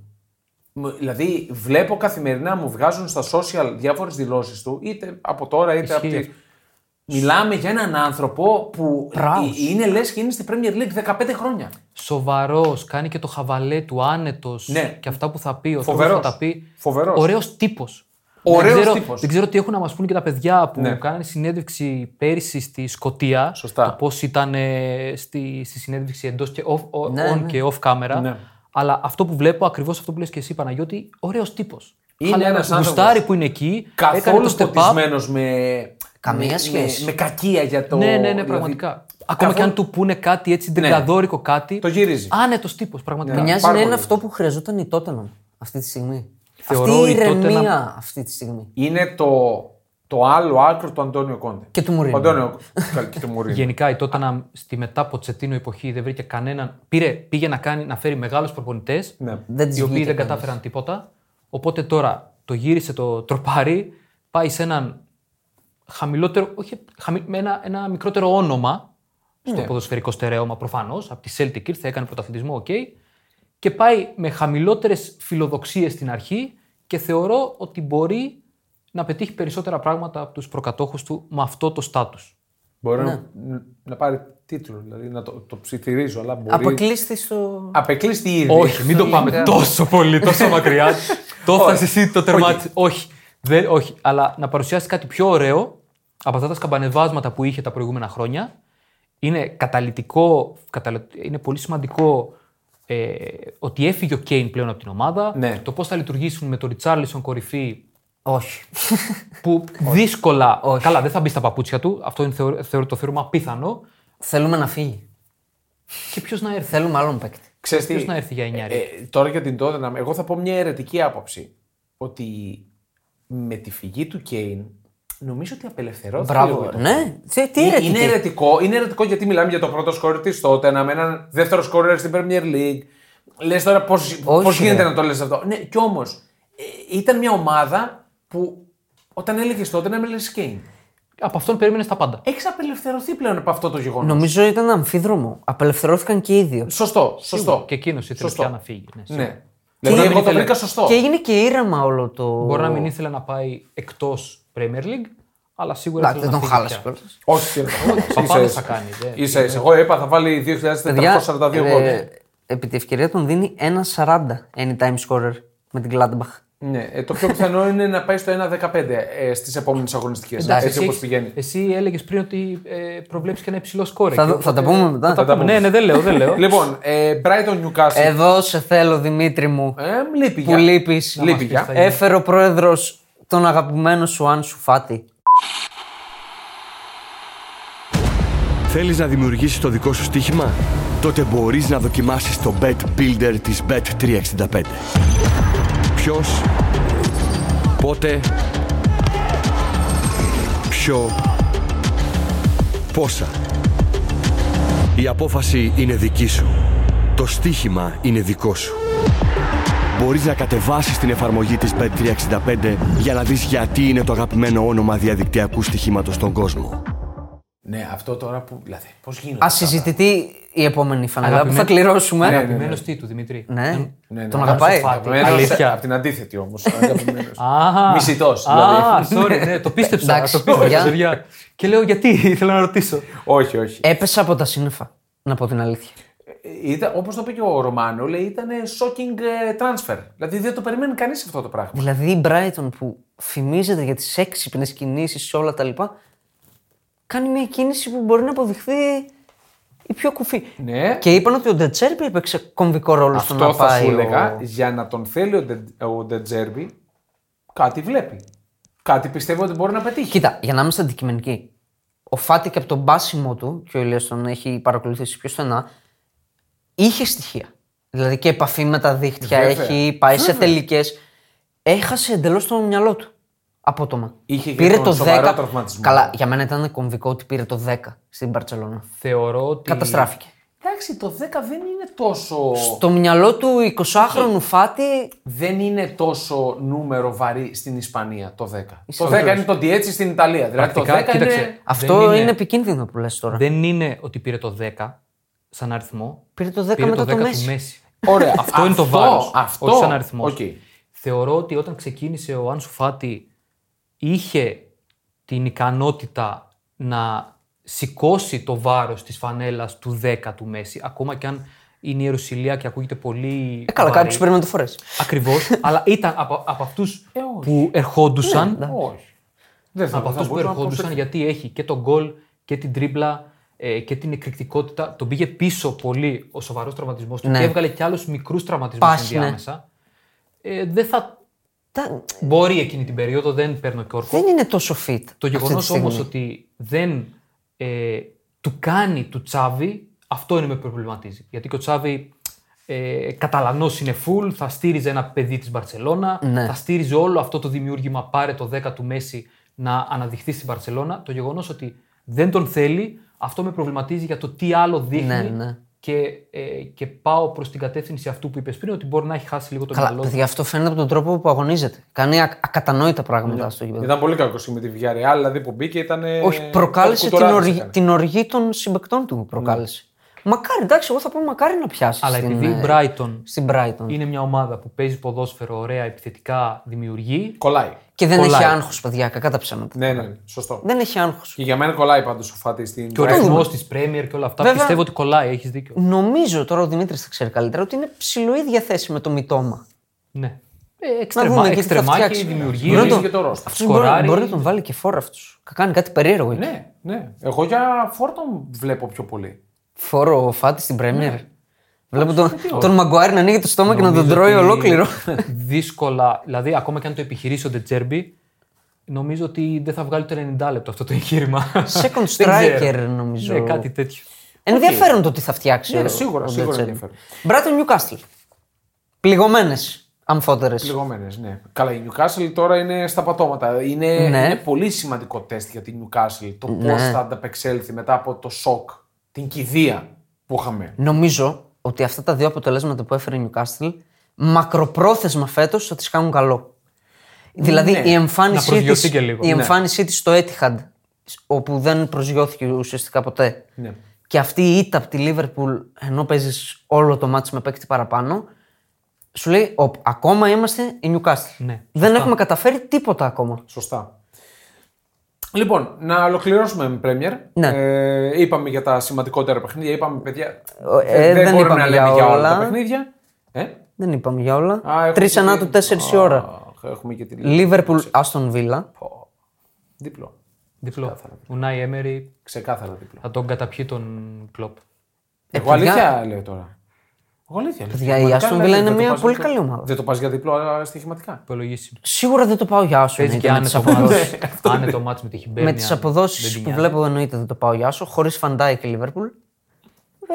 Μου- Δηλαδή, βλέπω καθημερινά μου βγάζουν στα social διάφορες δηλώσεις του, είτε από τώρα είτε από Ισχύει τη. Μιλάμε για έναν άνθρωπο που Πράος. είναι λες και είναι στη Premier League 15 χρόνια. Σοβαρός, κάνει και το χαβαλέ του άνετος Ναι. και αυτά που θα πει. Ο Φοβερός. τρόπος που θα πει. Φοβερός. Ωραίος τύπος. Ωραίος δεν, ξέρω, τύπος. δεν ξέρω τι έχουν να μας πούνε και τα παιδιά που Ναι. κάνανε συνέντευξη πέρυσι στη Σκωτία. Σωστά. Το πώς ήταν ε, στη, στη συνέντευξη εντός και off, ο- Ναι, on ναι. και off camera. Ναι. Αλλά αυτό που βλέπω, ακριβώς αυτό που λες και εσύ Παναγιώτη, ωραίος τύπος. Είναι ένας άνθρωπος Γουστάρι που είναι εκεί, έκανε Καθόλου το step up. ποτισμένο με. Καμία με- σχέση. Με, με κακία για το. Ναι, ναι, ναι, δηλαδή, πραγματικά. Ακόμα καθόλου- και αν του πούνε κάτι έτσι ντεγκαδόρικο κάτι. Το γυρίζει. Άνετος τύπος, πραγματικά. Μοιάζει πάρα να είναι πολύ. αυτό που χρειαζόταν η Tottenham αυτή τη στιγμή. Θεωρώ αυτή η η ηρεμία αυτή τη στιγμή. Είναι το, το άλλο άκρο του Αντώνιο Κόντε. Και του Μουρίνιο. Ο Αντώνιο Καλά, και του Μουρίνιο. Γενικά η Tottenham στη μετά Ποτσετίνο εποχή δεν βρήκε κανέναν. Πήρε, πήγε να, κάνει, να φέρει μεγάλους προπονητές, Ναι. Δεν της οι οποίοι βγήκε δεν κανείς. κατάφεραν τίποτα. Οπότε τώρα το γύρισε το τροπάρι, πάει σε έναν χαμηλότερο, όχι, χαμη- με ένα, ένα μικρότερο όνομα στο ποδοσφαιρικό στερέωμα προφανώς. Από τη Celtic ήρθε, έκανε πρωταθλητισμό, οκ. και πάει με χαμηλότερες φιλοδοξίες στην αρχή και θεωρώ ότι μπορεί να πετύχει περισσότερα πράγματα από τους προκατόχους του με αυτό το στάτους. Μπορεί Ναι. να, να πάρει τίτλο, δηλαδή να το, το ψιθυρίζω, αλλά μπορεί. Απεκλείσθη στο. Απεκλείσθη ήδη. Όχι, μην το πάμε τόσο πολύ, τόσο μακριά. το έφτασε εσύ το τερμάτι. Όχι. Δεν, όχι. Αλλά να παρουσιάσει κάτι πιο ωραίο από αυτά τα σκαμπανεβάσματα που είχε τα προηγούμενα χρόνια. Είναι καταλητικό, καταλα- είναι πολύ σημαντικό ε, ότι έφυγε ο Κέιν πλέον από την ομάδα. Ναι. Το πώς θα λειτουργήσουν με τον Ριτσάρλισον κορυφή Όχι. που δύσκολα. Όχι. Καλά, δεν θα μπει στα παπούτσια του. Αυτό είναι, θεωρώ- θεωρώ- το θεωρούμε απίθανο. Θέλουμε να φύγει. Και ποιος να έρθει; Θέλουμε άλλον παίκτη. Ξέρεις τι, Ποιος να έρθει για εννιάρι. ε, τώρα για την Tottenham, εγώ θα πω μια αιρετική άποψη. Ότι με τη φυγή του Κέιν, νομίζω ότι απελευθερώθηκε. Μπράβο. λίγο η Tottenham. Ναι, τι, τι Είναι, αιρετική; είναι αιρετικό, είναι αιρετικό γιατί μιλάμε για το πρώτο σκόρ της τότε, με έναν δεύτερο σκόρ στην Premier League. Λες τώρα πώ Όχι, γίνεται ρε. να το λες αυτό; Ναι, κι όμως ήταν μια ομάδα που όταν έλεγες τότε να με λε Κέιν. Από αυτόν περίμενες τα πάντα. Έχεις απελευθερωθεί πλέον από αυτό το γεγονός. Νομίζω ήταν αμφίδρομο. Απελευθερώθηκαν και οι δύο. Σωστό, σωστό. Και εκείνος ήθελε Σωστό. πια να φύγει. Ναι, σίγουρα. Ναι. Δηλαδή, να εγώ μην το ήθελε- βρήκα σωστό. Και έγινε και ήρεμα όλο το. Μπορεί να μην ήθελε να πάει εκτός Premier League, αλλά σίγουρα Εντάξει, ήθελε δεν να τον φύγει χάλασε πια. κιόλας. Όχι, Παπάδες ίσα θα κάνει, δε. Ίσα ίσα. Εγώ είπα θα βάλει 2.442 γκολ. ε, επί τη ευκαιρία τον δίνει 1,40 anytime scorer με την Gladbach. Ναι, ε, το πιο πιθανό είναι να πάει στο 1.15 ε, στις επόμενες αγωνιστικές. Εντάξει, Έτσι εσύ, όπως έχεις- πηγαίνει. εσύ έλεγες πριν ότι ε, προβλέπει και ένα υψηλό σκόρ. Θα, εκεί, δω- θα τα οπότε- πούμε μετά. Θα τα πούμε. Ναι, ναι, δεν λέω. Δεν λέω. Λοιπόν, ε, Brighton Newcastle. Εδώ σε θέλω, Δημήτρη μου. Ε, λείπει που για. λείπεις. Λείπει πεις για. τα ίδια. Έφερε ο πρόεδρος τον αγαπημένο σου Αν Σουφάτη. Θέλεις να δημιουργήσεις το δικό σου στοίχημα; Τότε μπορείς να δοκιμάσεις το Bet Builder της Bet365. Ποιος, πότε, ποιο, πόσα. Η απόφαση είναι δική σου. Το στοίχημα είναι δικό σου. Μπορείς να κατεβάσεις την εφαρμογή της Bet365 για να δεις γιατί είναι το αγαπημένο όνομα διαδικτυακού στοιχήματος στον κόσμο. Ναι, αυτό τώρα που. Δηλαδή, πώς γίνεται. Ασυζητητή η επόμενη φανέλα που θα Αγαπημένο- κληρώσουμε. Αγαπημένος τι του Δημητρή. Ναι, Ναι, ναι, τον ναι. αγαπάει. Σουφάτη. Αγαπημένος, Αλήθεια. Από την αντίθετη όμως. Α, Μισητό. Α, Δηλαδή. sorry, ναι, το πίστεψα. Εντάξει, το πίστεψα, παιδιά. παιδιά. Και λέω γιατί, ήθελα να ρωτήσω. όχι, όχι. Έπεσα από τα σύννεφα, να πω την αλήθεια. Όπως το είπε και ο Ρωμάνο, λέει ήταν shocking ε, transfer. Δηλαδή δεν το περιμένει κανείς αυτό το πράγμα. Δηλαδή η Brighton που φημίζεται για τις έξυπνες κινήσεις σε όλα τα λοιπά, κάνει μια κίνηση που μπορεί να αποδειχθεί η πιο κουφή. Ναι. Και είπαν ότι ο Ντετσέρμπι έπαιξε κομβικό ρόλο στο Αυτό να θα πάει. σου ο- έλεγα. Για να τον θέλει ο, Ντε, ο Ντετζέρμπι, κάτι βλέπει. Κάτι πιστεύω ότι μπορεί να πετύχει. Κοίτα, για να είμαστε αντικειμενικοί. Ο Φάτι και από τον μπάσιμο του, και ο Ηλίας τον έχει παρακολουθήσει πιο στενά, είχε στοιχεία. Δηλαδή και επαφή με τα δίχτυα Βέβαια. έχει πάει σε τελικές. Έχασε εντελώς το μυαλό του. Απότομα. Είχε και τον σοβαρό τραυματισμό. Καλά, για μένα ήταν κομβικό ότι πήρε το 10 στην Παρσελόνα. Θεωρώ ότι. Καταστράφηκε. Εντάξει, το 10 δεν είναι τόσο. Στο μυαλό του 20χρονου Φάτι Δεν είναι τόσο νούμερο βαρύ στην Ισπανία το 10. Το 10 Βεβαίως. είναι το dieci στην Ιταλία. Δηλαδή το 10 Πρακτικά, κοίταξε. είναι. Αυτό Δεν είναι... είναι- επικίνδυνο που λες τώρα. Δεν είναι ότι πήρε το 10 σαν αριθμό. Πήρε το 10 πήρε μετά το 10 το του Μέσι. Μέσι. Ωραία. Αυτό είναι το βάρος. Αυτό. Όχι σαν αριθμός. Οκ. Θεωρώ ότι όταν ξεκίνησε ο Άνσου Φάτι είχε την ικανότητα να σηκώσει το βάρος της φανέλας του 10 του Μέση, ακόμα και αν είναι η Ιερουσιλία και ακούγεται πολύ. Ε, καλά, κάποιο πρέπει να το φορέσει. Ακριβώς, αλλά ήταν από, από αυτούς Ε, όχι. που ερχόντουσαν. Όχι. Δεν θα από δεν θα αυτούς που μπορούσα να ερχόντουσαν προσθέσω. γιατί έχει και τον γκολ και την τρίπλα ε, και την εκρηκτικότητα. Τον πήγε πίσω πολύ ο σοβαρός τραυματισμός του Ναι. και έβγαλε και άλλους μικρούς τραυματισμούς Πας, ναι. ενδιάμεσα. Ε, δεν θα. Τα- Μπορεί εκείνη την περίοδο, δεν παίρνω και όρκο. Δεν είναι τόσο fit. Το αυτή γεγονός τη στιγμή. όμω ότι δεν ε, του κάνει του Τσάβη, αυτό είναι με προβληματίζει. Γιατί και ο Τσάβη ε, Καταλανό είναι full, θα στήριζε ένα παιδί της Μπαρσελόνα, Ναι. θα στήριζε όλο αυτό το δημιούργημα, πάρε το 10 του Μέση να αναδειχθεί στην Μπαρσελόνα. Το γεγονός ότι δεν τον θέλει, αυτό με προβληματίζει για το τι άλλο δείχνει. Ναι, ναι. Και, ε, και πάω προς την κατεύθυνση αυτού που είπες πριν, ότι μπορεί να έχει χάσει λίγο το Καλά, μυαλό του. παιδιά, αυτό φαίνεται από τον τρόπο που αγωνίζεται. Κάνει α- ακατανόητα πράγματα Ναι. στο γήπεδο. Ήταν πολύ κακός με τη Villarreal, δηλαδή που μπήκε ήταν. Όχι, προκάλεσε την, οργή, την οργή των συμπεκτών του. Προκάλεσε. Μακάρι, εντάξει, εγώ θα πω μακάρι να πιάσεις. Αλλά στην, επειδή η ε, Brighton Στην Brighton. είναι μια ομάδα που παίζει ποδόσφαιρο ωραία, επιθετικά, δημιουργεί. Κολλάει. Και δεν κολλάει. έχει άγχος, παιδιά, κακά τα ψέματα. Ναι, ναι, σωστό. Δεν έχει άγχος. Και για μένα κολλάει πάντως ο Φάτι στην. Και ο ρυθμός της Premier και όλα αυτά. Βέβαια. Πιστεύω ότι κολλάει, έχεις δίκιο. Νομίζω τώρα ο Δημήτρης θα ξέρει καλύτερα ότι είναι ψηλοίδια θέση με το μητώμα. Ναι. Ε, Να εξτρεμά, δούμε και τι θα εξτρεμάκι, φτιάξει. δημιουργεί. Μπορεί να ρίσκο. τον- και το ρόστερ. Αυτός μπορεί, Σκοράρει. μπορεί να τον βάλει και φόρα αυτού. Κάνει κάτι περίεργο εκεί. Ναι, ναι. Εγώ για φόρτον βλέπω πιο πολύ. Φόρο ο Φάτι στην Πρέμιερ. Ναι. Βλέπω τον, τον Μαγκουάρη να ανοίγει το στόμα και να τον Νομίζω τρώει ότι ολόκληρο. Δύσκολα, δηλαδή ακόμα και αν το επιχειρήσει ο Ντετζέρμπι, νομίζω ότι δεν θα βγάλει το 90 λεπτό αυτό το εγχείρημα. Second Δεν striker, ξέρω. νομίζω. Ναι, κάτι τέτοιο. Ενδιαφέρον το τι θα φτιάξει. Ναι, ο- σίγουρα, ο σίγουρα Ντετσέρμπι. ενδιαφέρον. Μπράτον Νιουκάστλ. Πληγωμένες αμφότερε. Πληγωμένες, ναι. Καλά, η Newcastle τώρα είναι στα πατώματα. Είναι, Ναι. είναι πολύ σημαντικό τεστ για την Newcastle. Το Ναι. πώς θα ανταπεξέλθει μετά από το σοκ, την κηδεία που είχαμε. Νομίζω ότι αυτά τα δύο αποτελέσματα που έφερε η Νιουκάστλ μακροπρόθεσμα φέτος θα τη κάνουν καλό. Δηλαδή Ναι. η Να εμφάνισή προσγειωθεί της, και λίγο. η Ναι. εμφάνισή της στο Etihad, όπου δεν προσγειώθηκε ουσιαστικά ποτέ, Ναι. και αυτή η ήττα από τη Λίβερπουλ, ενώ παίζεις όλο το μάτι με παίκτη παραπάνω, σου λέει: «Οπ, ακόμα είμαστε η Νιουκάστλ. Ναι, δεν έχουμε καταφέρει τίποτα ακόμα. Σωστά. Λοιπόν, να ολοκληρώσουμε με Premier. Ναι. Ε, είπαμε για τα σημαντικότερα παιχνίδια. Είπαμε, παιδιά. Ε, δεν μπορούμε είπαμε να για λέμε για όλα όλα. τα παιχνίδια. Ε; Δεν είπαμε για όλα. Α, έχουμε Τρεις και ανά τη- του, τέσσερις η Α, ώρα. Έχουμε και τη Λίβερπουλ, Άστον Βίλα. Δίπλο. Διπλό. Ουνάι Έμερι Ξεκάθαρα δίπλο. θα τον καταπιεί τον κλοπ. Εγώ παιδιά- αλήθεια λέω τώρα. Εγώ αλήθεια λέω. Παιδιά, η Πραγματικά, Aston Villa δηλαδή, είναι δεν το μια πας πολύ για- καλή ομάδα. Δεν το πας για διπλό α, στοιχηματικά. Υπολογίσιμο. Σίγουρα δεν το πάω για άσο. Παίζει και εννοείται, με άνετο τις αποδόσεις. μάτς. Άνετο μάτς με τη Χιμπέρνια. με τι δεν αποδόσει την που νοιάζει. βλέπω εννοείται δεν το πάω για άσο. Χωρίς Φαντάι και Λίβερπουλ. Ε,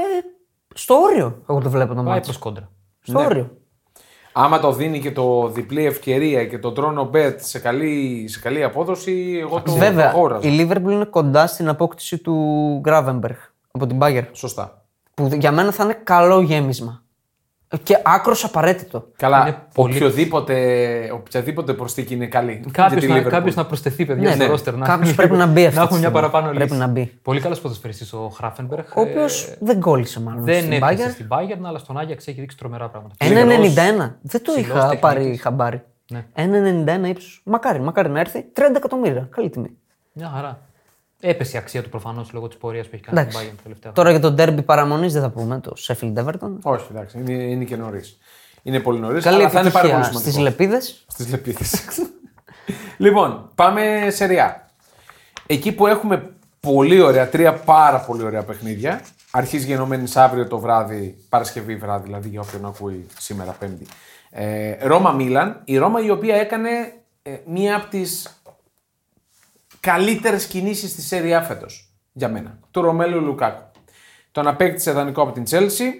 στο όριο εγώ το βλέπω το Πάει μάτι. προς κόντρα. Στο όριο. Άμα το δίνει και το διπλή ευκαιρία και το τρώνο bet σε καλή, σε καλή απόδοση, εγώ το Βέβαια, αγόραζα. η Λίβερπουλ είναι κοντά στην απόκτηση του Γκράβεμπεργκ από την Μπάγκερ. Σωστά. Που για μένα θα είναι καλό γέμισμα. Και άκρος απαραίτητο. Καλά, Είναι πολύ- οποιοδήποτε, οποιαδήποτε προσθήκη είναι καλή. για Κάποιος τη να, Liverpool. κάποιος να προσθεθεί, παιδιά, Ναι, στο ναι. ρόστερ. να- Κάποιος πρέπει να μπει αυτή Να τη έχουμε μια στιγμή. παραπάνω Πρέπει λύση. να μπει. Πολύ καλός ποδοσφαιριστής ο Χράφενμπεργκ. Ο οποίος δεν κόλλησε μάλλον δεν στην έφτασε Bayern. στην Bayern, αλλά στον Άγιαξ έχει δείξει τρομερά πράγματα. 1,91. Δεν το ψηλός είχα τεχνίτης. πάρει χαμπάρι. Ναι. 1,91 ύψος. Μακάρι, μακάρι να έρθει. 30 εκατομμύρια. Καλή τιμή. Μια χαρά. Έπεσε η αξία του προφανώς λόγω της πορείας που έχει κάνει στην Εντάξει. Bayern τελευταία. Τώρα για τον τέρμπι παραμονής δεν θα πούμε το Sheffield Everton. Όχι, εντάξει, είναι, είναι και νωρίς. Είναι πολύ νωρίς, Καλή αλλά θα είναι πάρα πολύ επιτυχία σημαντικό. στις λεπίδες. Στις λεπίδες. λοιπόν, πάμε σε ριά. Εκεί που έχουμε πολύ ωραία, τρία πάρα πολύ ωραία παιχνίδια. Αρχίζει γενομένης αύριο το βράδυ, Παρασκευή βράδυ, δηλαδή για όποιον ακούει σήμερα Πέμπτη. Ε, Ρώμα Μίλαν. Η Ρώμα η οποία έκανε ε, μία από τις καλύτερες κινήσεις στη Σέρια φέτος, για μένα. Του Ρωμέλου Λουκάκου. Τον απέκτησε δανεικό από την Chelsea,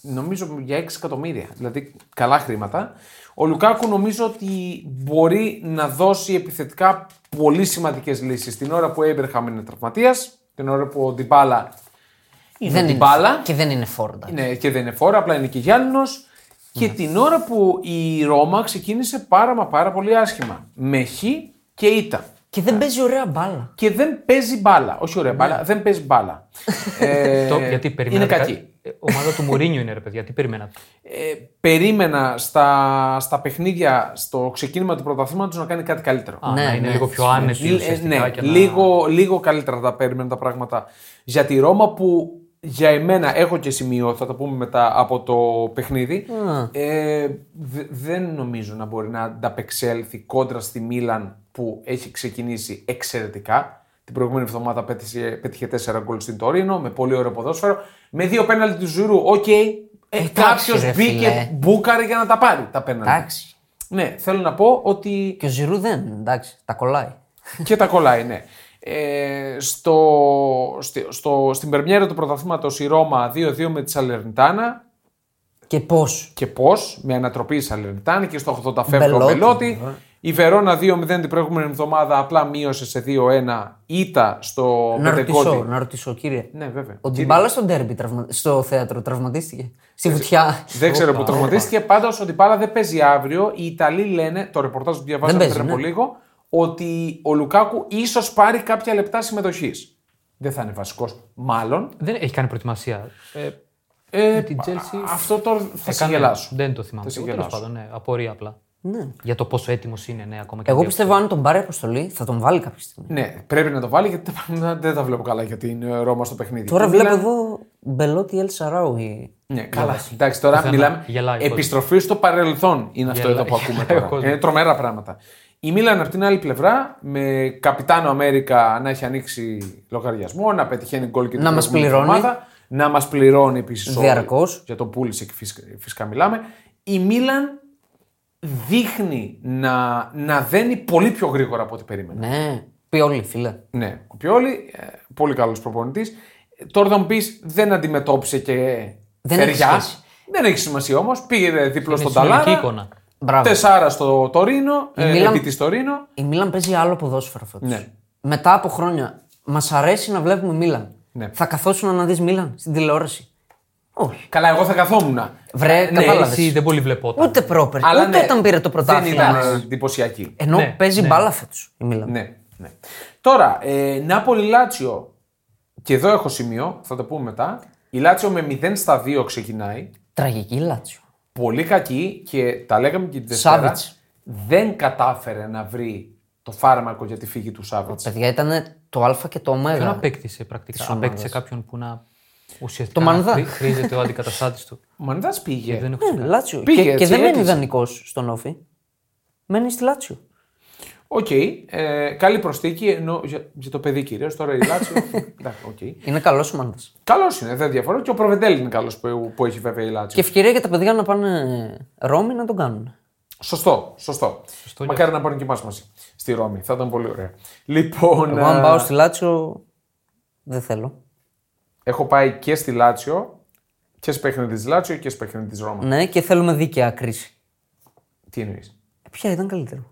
νομίζω για 6 εκατομμύρια. Δηλαδή καλά χρήματα. Ο Λουκάκου νομίζω ότι μπορεί να δώσει επιθετικά πολύ σημαντικές λύσεις. Την ώρα που ο Έμπερχαμ είναι τραυματίας, την ώρα που ο Ντιμπάλα είναι δεν ο είναι, Ντιμπάλα. Και δεν είναι φόρντα. Ναι, και δεν είναι φόρα, απλά είναι και γυάλινος. Και την ώρα που η Ρώμα ξεκίνησε πάρα μα πάρα πολύ άσχημα. Με χ και ήττα. Και δεν παίζει ωραία μπάλα. Και δεν παίζει μπάλα. Όχι ωραία μπάλα, δεν παίζει μπάλα. ε, Το- γιατί περιμένατε. Είναι κα- κακή. Ε, Ομάδα του Μουρίνιου είναι ρε παιδιά, τι περιμένατε. Ε, περίμενα στα, στα παιχνίδια, στο ξεκίνημα του πρωταθλήματος να κάνει κάτι καλύτερο. Α, Ναι, να είναι ναι. λίγο πιο άνετη Ε, ουσιαστικά ναι, και να- λίγο, λίγο καλύτερα τα περίμενα τα πράγματα για τη Ρώμα που για εμένα έχω και σημείο, θα το πούμε μετά από το παιχνίδι. Ε, δε- δεν νομίζω να μπορεί να ανταπεξέλθει κόντρα στη Μίλαν που έχει ξεκινήσει εξαιρετικά. Την προηγούμενη εβδομάδα πέτυχε, πέτυχε 4 γκολ στην Τωρίνο με πολύ ωραίο ποδόσφαιρο. Με δύο πέναλτι του Ζιρού, οκ. Ε, Εντάξει, Κάποιος ρε, μπήκε φίλε. μπούκαρε για να τα πάρει τα πέναλτι. Εντάξει. Ναι, θέλω να πω ότι Και ο Ζιρού δεν, εντάξει, τα κολλάει. και τα κολλάει, ναι. Ε, στο, στη- στο, στην πρεμιέρα του πρωταθλήματος η Ρώμα 2-2 με τη Σαλερνιτάνα Και πώς; και πώς, με ανατροπή η Σαλερνιτάνα και στο 80 φεύγει ο Μπελότη. Μπελότη. Η Βερόνα 2-0 την προηγούμενη εβδομάδα απλά μείωσε σε 2-1 ήττα στο Να ρωτήσω, Πεντεκότη. να ρωτήσω, κύριε. Ναι, βέβαια. Ο Ντιμπάλα στο ντέρμπι, τραυμα... στο θέατρο, τραυματίστηκε. Στη βουτιά. Δεν ξέρω που τραυματίστηκε. Πάντως ο Ντιμπάλα δεν παίζει αύριο. Οι Ιταλοί λένε, το ρεπορτάζ που διαβάζαμε Δεν πριν παίζει, από ναι. λίγο, ότι ο Λουκάκου ίσως πάρει κάποια λεπτά συμμετοχής. Δεν θα είναι βασικός, μάλλον. Δεν έχει κάνει προετοιμασία. Ε, Ε, την Chelsea Αυτό τώρα θα σε έκανε- γελάσω. Δεν το θυμάμαι. Θα σε Τέλος γελάσω. πάντων, ναι, απορία απλά. Ναι. Για το πόσο έτοιμος είναι, ναι, ακόμα και Εγώ δύο. πιστεύω αν τον πάρει αποστολή θα τον βάλει κάποια στιγμή. Ναι, πρέπει να το βάλει γιατί δεν- δεν τα βλέπω καλά για την ε, Ρώμα στο παιχνίδι. Τώρα Η βλέπω Μίλαν- εδώ Μπελότη Ελ Σαράουι. Ναι, καλά. Εντάξει, τώρα Πουθενά. μιλάμε. Γελάει ο Επιστροφή στο παρελθόν είναι αυτό Γελάει- εδώ που ακούμε γελάει ο τώρα. κόσμος. Είναι τρομερά πράγματα. Η Μίλαν από την άλλη πλευρά, με καπιτάνο Αμέρικα να έχει ανοίξει λογαριασμό, να πετυχαίνει γκολ και την Να μας προηγούμενη πληρώνει. εβδομάδα, να μας πληρώνει επίσης. Διαρκώς. Για το πούλησε και φυσικά, φυσικά μιλάμε. Η Μίλαν δείχνει να, να δένει πολύ πιο γρήγορα από ό,τι περίμενα. Ναι, πει όλοι, φίλε. Ναι, ο Πιόλη, ε, πολύ καλός προπονητής. Τώρα θα μου πει, δεν αντιμετώπισε και Δεν έχει θεριά. σχέση. Δεν έχει σημασία όμως. Πήγε δίπλο Είναι στον συνολική Ταλάρα. εικόνα. Μπράβο. Τεσάρα στο Τωρίνο. Ε, Μίλαν- Επί της Τωρίνο. Η Μίλαν παίζει άλλο ποδόσφαιρο φέτος. Ναι. Μετά από χρόνια μας αρέσει να βλέπουμε Μίλαν. Ναι. Θα καθόσουν να δεις Μίλαν στην τηλεόραση; Όχι. Καλά, εγώ θα καθόμουν. Βρε, ναι, κατάλαβες. Εσύ δεν πολύ βλεπόταν. Ούτε πρόπερ. Αλλά ούτε ναι, όταν πήρε το Δεν πρωτάθλημα. ήταν εντυπωσιακή. Ενώ Ναι, παίζει ναι. μπάλα φέτος η Μίλαν. Ναι, ναι. Τώρα, ε, Νάπολη Λάτσιο. Και εδώ έχω σημείο, θα το πούμε μετά. Η Λάτσιο με 0 στα 2 ξεκινάει. Τραγική Λάτσιο. Πολύ κακή και τα λέγαμε και την Δευτέρα. Σάβιτς. Δεν κατάφερε να βρει το φάρμακο για τη φυγή του Σάβιτς. Παιδιά ήταν το Α και το Ω. Ποιον απέκτησε πρακτικά; Της Απέκτησε ομάδας. κάποιον που να ουσιαστικά Το Μανδά. χρή- χρήζεται ο αντικαταστάτης του. Ο Μανδάς πήγε. Δεν έχω Ναι, σημασία. Λάτσιο. Πήγε και, και έτσι, δεν μένει έκλεισε. ιδανικός στον ΟΦΗ. Μένει στη Λάτσιο. Οκ. Ε, καλή προσθήκη ενώ για, για το παιδί κυρίως. Τώρα η Λάτσιο. εντάξει, οκ. Είναι καλός ο Μανδάς. Καλός είναι, δεν διαφορά. Και ο Προβεντέλ είναι καλός που, που έχει βέβαια η Λάτσιο. Και ευκαιρία για τα παιδιά να πάνε Ρώμη να τον κάνουν. Σωστό, σωστό. Μακάρι να πάρουν και εμάς μαζί στη Ρώμη. Θα ήταν πολύ ωραία. Λοιπόν, Εγώ αν ε, πάω στη Λάτσιο δεν θέλω. έχω πάει και στη Λάτσιο και σε παιχνίδι της Λάτσιο και σε παιχνίδι της Ρώμα. Ναι, και θέλουμε δίκαια κρίση. Τι εννοείς; Ε, ποια ήταν καλύτερο.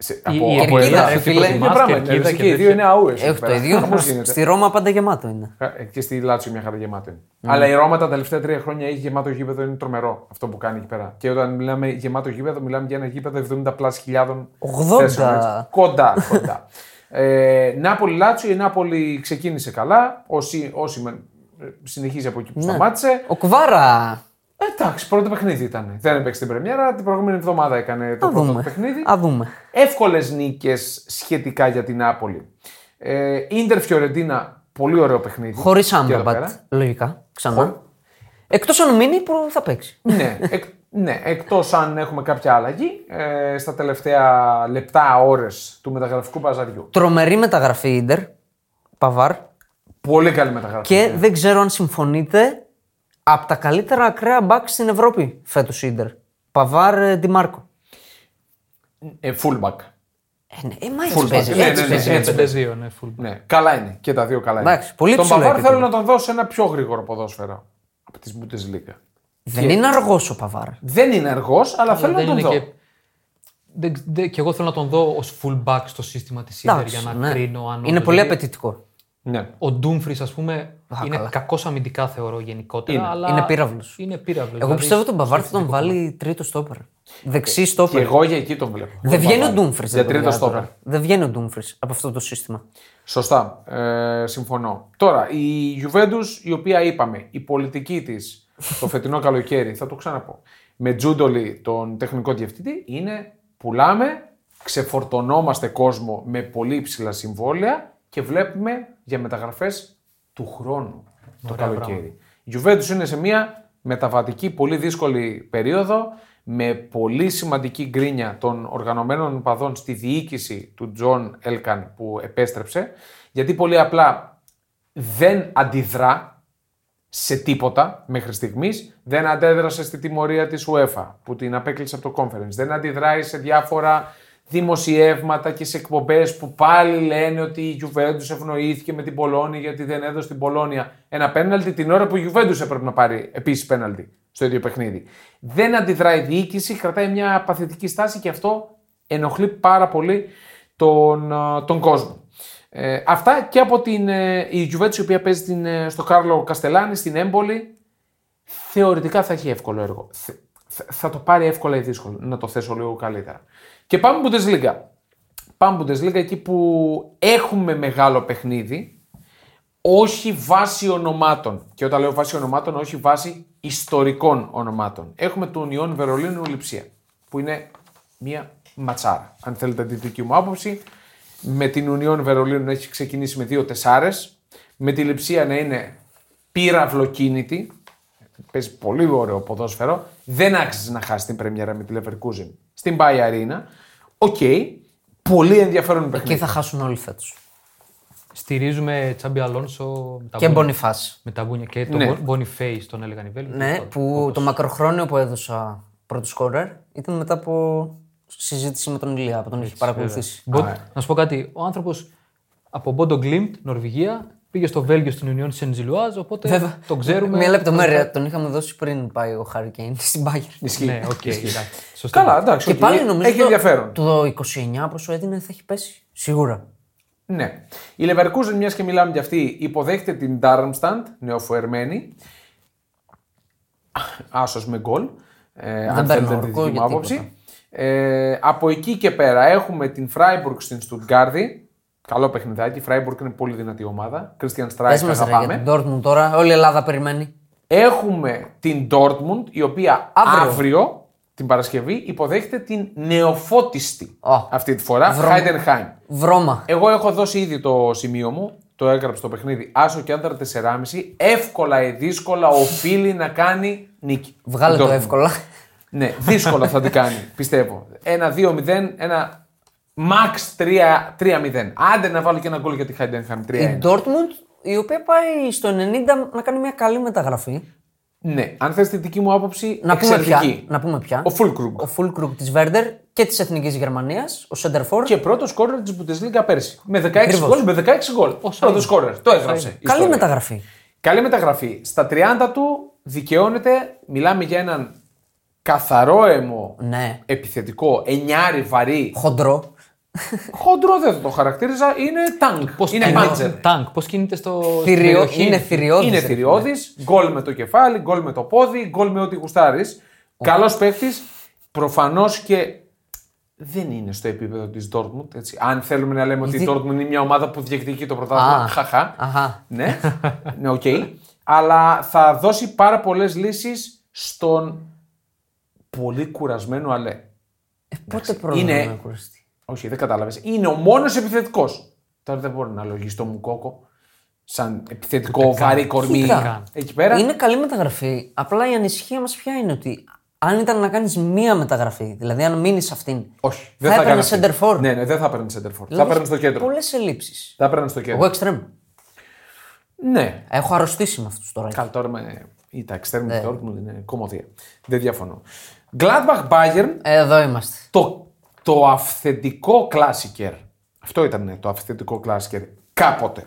Σε, Η- από, η από κερκίδα, εδώ. ρε σου φίλε, τι Είναι προτιμάς, πράγμα. κερκίδα είναι, και και οι δύο τέτοια. είναι αούε. Έχει το ίδιο. Στη Ρώμα πάντα γεμάτο είναι. Ε, Και στη Λάτσιο μια χαρά γεμάτο είναι. Αλλά η Ρώμα τα τελευταία τρία χρόνια έχει γεμάτο γήπεδο, είναι τρομερό αυτό που κάνει εκεί πέρα. Και όταν μιλάμε γεμάτο γήπεδο, μιλάμε για ένα γήπεδο 70 plus χιλιάδων. 80. θέσεων, έτσι. Κοντά, κοντά. ε, Νάπολη Λάτσιο, η Νάπολη ξεκίνησε καλά. Όσοι, όσοι με- ε, συνεχίζει από εκεί που σταμάτησε. Ο Κβάρα. Ε, εντάξει, πρώτο παιχνίδι ήταν. Δεν έπαιξε την Πρεμιέρα, την προηγούμενη εβδομάδα έκανε το Α πρώτο δούμε. του παιχνίδι. Ας δούμε. Εύκολες νίκες σχετικά για την Νάπολη. Ε, Ίντερ Φιωρεντίνα, πολύ ωραίο παιχνίδι. Χωρίς Και εδώ Άμραμπατ. πέρα. Λογικά. Ξανά. Εκτός αν μείνει που θα παίξει. ναι, εκ, ναι, εκτός αν έχουμε κάποια αλλαγή ε, στα τελευταία λεπτά, ώρες του μεταγραφικού παζαριού. Τρομερή μεταγραφή Ιντερ. Παβάρ. Πολύ καλή μεταγραφή. Και δεν ξέρω αν συμφωνείτε. Από τα καλύτερα ακραία backs στην Ευρώπη φέτος Ιντερ. Παβάρ ε, Ντιμάρκο. Ε, fullback. Ε, ναι, ε, μα Fullback. έτσι παίζεις. Ναι, έτσι ναι, παίζει. ναι, Είναι έτσι 5-2, ναι, full. Ναι, καλά είναι. Και τα δύο καλά είναι. Εντάξει, πολύ τον ψηλό Παβάρ επίπεδο. θέλω να τον δώσω ένα πιο γρήγορο ποδόσφαιρο από τη Bundesliga. Δεν είναι αργός ο Παβάρ. Δεν είναι αργός, αλλά θέλω να δεν τον είναι δω. και. Δεν, δεν, και εγώ θέλω να τον δω ως fullback στο σύστημα της Ιντερ Εντάξει, για να ναι. κρίνω αν. Είναι όντως- πολύ γιατί απαιτητικό. Ναι. Ο Ντούμφρις, ας πούμε, είναι καλά. κακός αμυντικά θεωρώ γενικότερα. Είναι. Αλλά Είναι πύραυλος. Είναι πύραυλος, Εγώ δηλαδή πιστεύω τον Παβάρ θα στο τον βάλει τρίτο στόπερ. Δεξί Και στόπερ. εγώ για εκεί τον βλέπω. Δεν βγαίνει ο Ντούμφρις. Για τρίτο στόπερ. Δεν βγαίνει ο Ντούμφρις από αυτό το σύστημα. Σωστά. Ε, συμφωνώ. Τώρα, η Juventus, η οποία είπαμε, η πολιτική της το φετινό καλοκαίρι, θα το ξαναπώ, με Τζούντολη, τον τεχνικό διευθυντή, είναι πουλάμε, ξεφορτωνόμαστε κόσμο με πολύ υψηλά συμβόλαια και βλέπουμε για μεταγραφές του χρόνου το Ωραία καλοκαίρι. Η Juventus είναι σε μια μεταβατική πολύ δύσκολη περίοδο με πολύ σημαντική γκρίνια των οργανωμένων οπαδών στη διοίκηση του Τζον Έλκαν που επέστρεψε γιατί πολύ απλά δεν αντιδρά σε τίποτα μέχρι στιγμής. Δεν αντέδρασε στη τιμωρία της UEFA που την απέκλεισε από το conference. Δεν αντιδράει σε διάφορα δημοσιεύματα και σε εκπομπές που πάλι λένε ότι η Juventus ευνοήθηκε με την Μπολόνια γιατί δεν έδωσε την Μπολόνια ένα πέναλτι την ώρα που η Juventus έπρεπε να πάρει επίσης πέναλτι στο ίδιο παιχνίδι. Δεν αντιδράει η διοίκηση, κρατάει μια παθητική στάση και αυτό ενοχλεί πάρα πολύ τον, α, τον κόσμο. Ε, αυτά και από την ε, η Juventus η οποία παίζει την, ε, στο Κάρλο Καστελάνη στην Έμπολη θεωρητικά θα έχει εύκολο έργο. Θε- θα- θα το πάρει εύκολα ή δύσκολο, να το θέσω λίγο καλύτερα. Και πάμε Bundesliga. Πάμε Bundesliga εκεί που έχουμε μεγάλο παιχνίδι, όχι βάση ονομάτων. Και όταν λέω βάση ονομάτων, όχι βάση ιστορικών ονομάτων. Έχουμε του Union Βερολίνου Λιψία, που είναι μια ματσάρα. Αν θέλετε τη δική μου άποψη, με την Union Βερολίνου να έχει ξεκινήσει με δύο τεσσάρες, με τη Λιψία να είναι πύραυλοκίνητη, παίζει πολύ ωραίο ποδόσφαιρο, δεν άξιζε να χάσει την πρεμιέρα με τη Leverkusen στην Bay Arena. Οκ, πολύ ενδιαφέρον Εκεί παιχνίδι. θα χάσουν όλοι φέτος. Στηρίζουμε Τσάμπι Αλόνσο με τα Και μπούνια- Μπονιφάς. με τα μπούνια και Ναι. τον Boniface τον έλεγαν οι Βέλγοι. Ναι, τέλος πάντων. που το μακροχρόνιο που έδωσα πρώτο σκόρερ ήταν μετά από συζήτηση με τον Ηλία που τον έχει παρακολουθήσει. Μπο- Να σου πω κάτι. Ο άνθρωπος από Μπόντο Γκλίμπτ, Νορβηγία, πήγε στο Βέλγιο στην Union Saint Gilloise, οπότε Βέβαια. το ξέρουμε. Μια λεπτομέρεια. Τον είχαμε δώσει πριν πάει ο Χάρη Κέιν στην Bayern. Ισχύει. Ναι, οκ, εντάξει. Σωστά. Καλά, εντάξει. Και οκ. πάλι νομίζω Έχει το- ενδιαφέρον. Το 29 πόσο έδινε θα έχει πέσει. Σίγουρα. Ναι. Η Leverkusen, μιας και μιλάμε για αυτή, υποδέχεται την Darmstadt, νεοφερμένη. Άσος με γκολ. Ε, αν παίρνω θέλετε τη ορκό δική μου για άποψη. Ε, από εκεί και πέρα έχουμε την Freiburg στην Στουτγκάρδη. Καλό παιχνιδάκι. Η Freiburg είναι πολύ δυνατή ομάδα. Christian Πες Streich, μας ρε για αγαπάμε. την Dortmund τώρα. Όλη η Ελλάδα περιμένει. Έχουμε την Dortmund, η οποία Αύριο. αύριο, την Παρασκευή, υποδέχεται την νεοφώτιστη Ω. αυτή τη φορά, Βρώμα. Heidenheim. Βρώμα. Εγώ έχω δώσει ήδη το σημείο μου, το έγραψε το παιχνίδι, άσο και άντρα 4,5. Εύκολα ή δύσκολα οφείλει να κάνει νίκη. Βγάλε Η το Dortmund. εύκολα. Ναι, δύσκολα θα την κάνει, πιστεύω. Ένα 2-0, ένα max 3 3-0. Άντε να βάλω και ένα γκολ για τη Heidenheim 3-1. Η Dortmund η οποία πάει στο 90 να κάνει μια καλή μεταγραφή. Ναι, αν θες τη δική μου άποψη, Να πούμε, ποια, εξαιρετική. να πούμε ποια. Ο Fulkrug. Ο Φουλκρουκ της Βέρντερ και της Εθνικής Γερμανίας, ο Σέντερφορ. Και πρώτος σκόρερ της Bundesliga πέρσι. Με 16 Ακριβώς. γκολ, με 16 γκολ. Πρώτος σκόρερ. Το έγραψε. Καλή Ιστορία. μεταγραφή. Καλή μεταγραφή. Στα 30 του δικαιώνεται, μιλάμε για έναν καθαρό αιμο Ναι. επιθετικό, εννιάρι βαρύ. Χοντρό. Χοντρό δεν θα το χαρακτήριζα, είναι τάγκ. Πώς είναι κινείται- μάντζερ. Τάγκ, πώς κινείται στο. στην Θηριό, περιοχή. είναι θηριώδης. Είναι θηριώδης, γκολ με το κεφάλι, γκολ με το πόδι, γκολ με ό,τι γουστάρεις. Καλός παίκτης. Προφανώς και δεν είναι στο επίπεδο της Dortmund. Έτσι. Αν θέλουμε να λέμε ότι η Dortmund είναι μια ομάδα που διεκδικεί το πρωτάθλημα. Α, Χαχά. αχα. Ναι, ναι, οκ. Αλλά θα δώσει πάρα πολλές λύσεις στον πολύ κουρασμένο Αλέρ. Ε, πότε πρόλαβε είναι- να κουραστεί; Όχι, δεν κατάλαβες. Είναι ο μόνος επιθετικός. Τώρα δεν μπορώ να λογίσω Μουκόκο. Σαν επιθετικό βαρύ κορμί. Κοίτα. Εκεί πέρα. Είναι καλή μεταγραφή. Απλά η ανησυχία μας ποια είναι ότι αν ήταν να κάνεις μία μεταγραφή, δηλαδή αν μείνεις σε αυτήν. Όχι. Θα έπαιρνες έκανες αυτή. σέντερ φορ. Ναι, ναι, δεν θα έπαιρνες σέντερ φορ. Θα έπαιρνες στο κέντρο. Πολλές ελλείψεις. Θα έπαιρνες στο κέντρο. Εγώ εξτρέμ. Ναι. Έχω αρρωστήσει με αυτούς τώρα. Καλά, τώρα με. ή τα extreme Ναι. του Dortmund είναι κομμωδία. Δεν διαφωνώ. Gladbach Bayern, Εδώ είμαστε. το, το αυθεντικό κλάσικερ. Αυτό ήταν το αυθεντικό κλάσικερ κάποτε.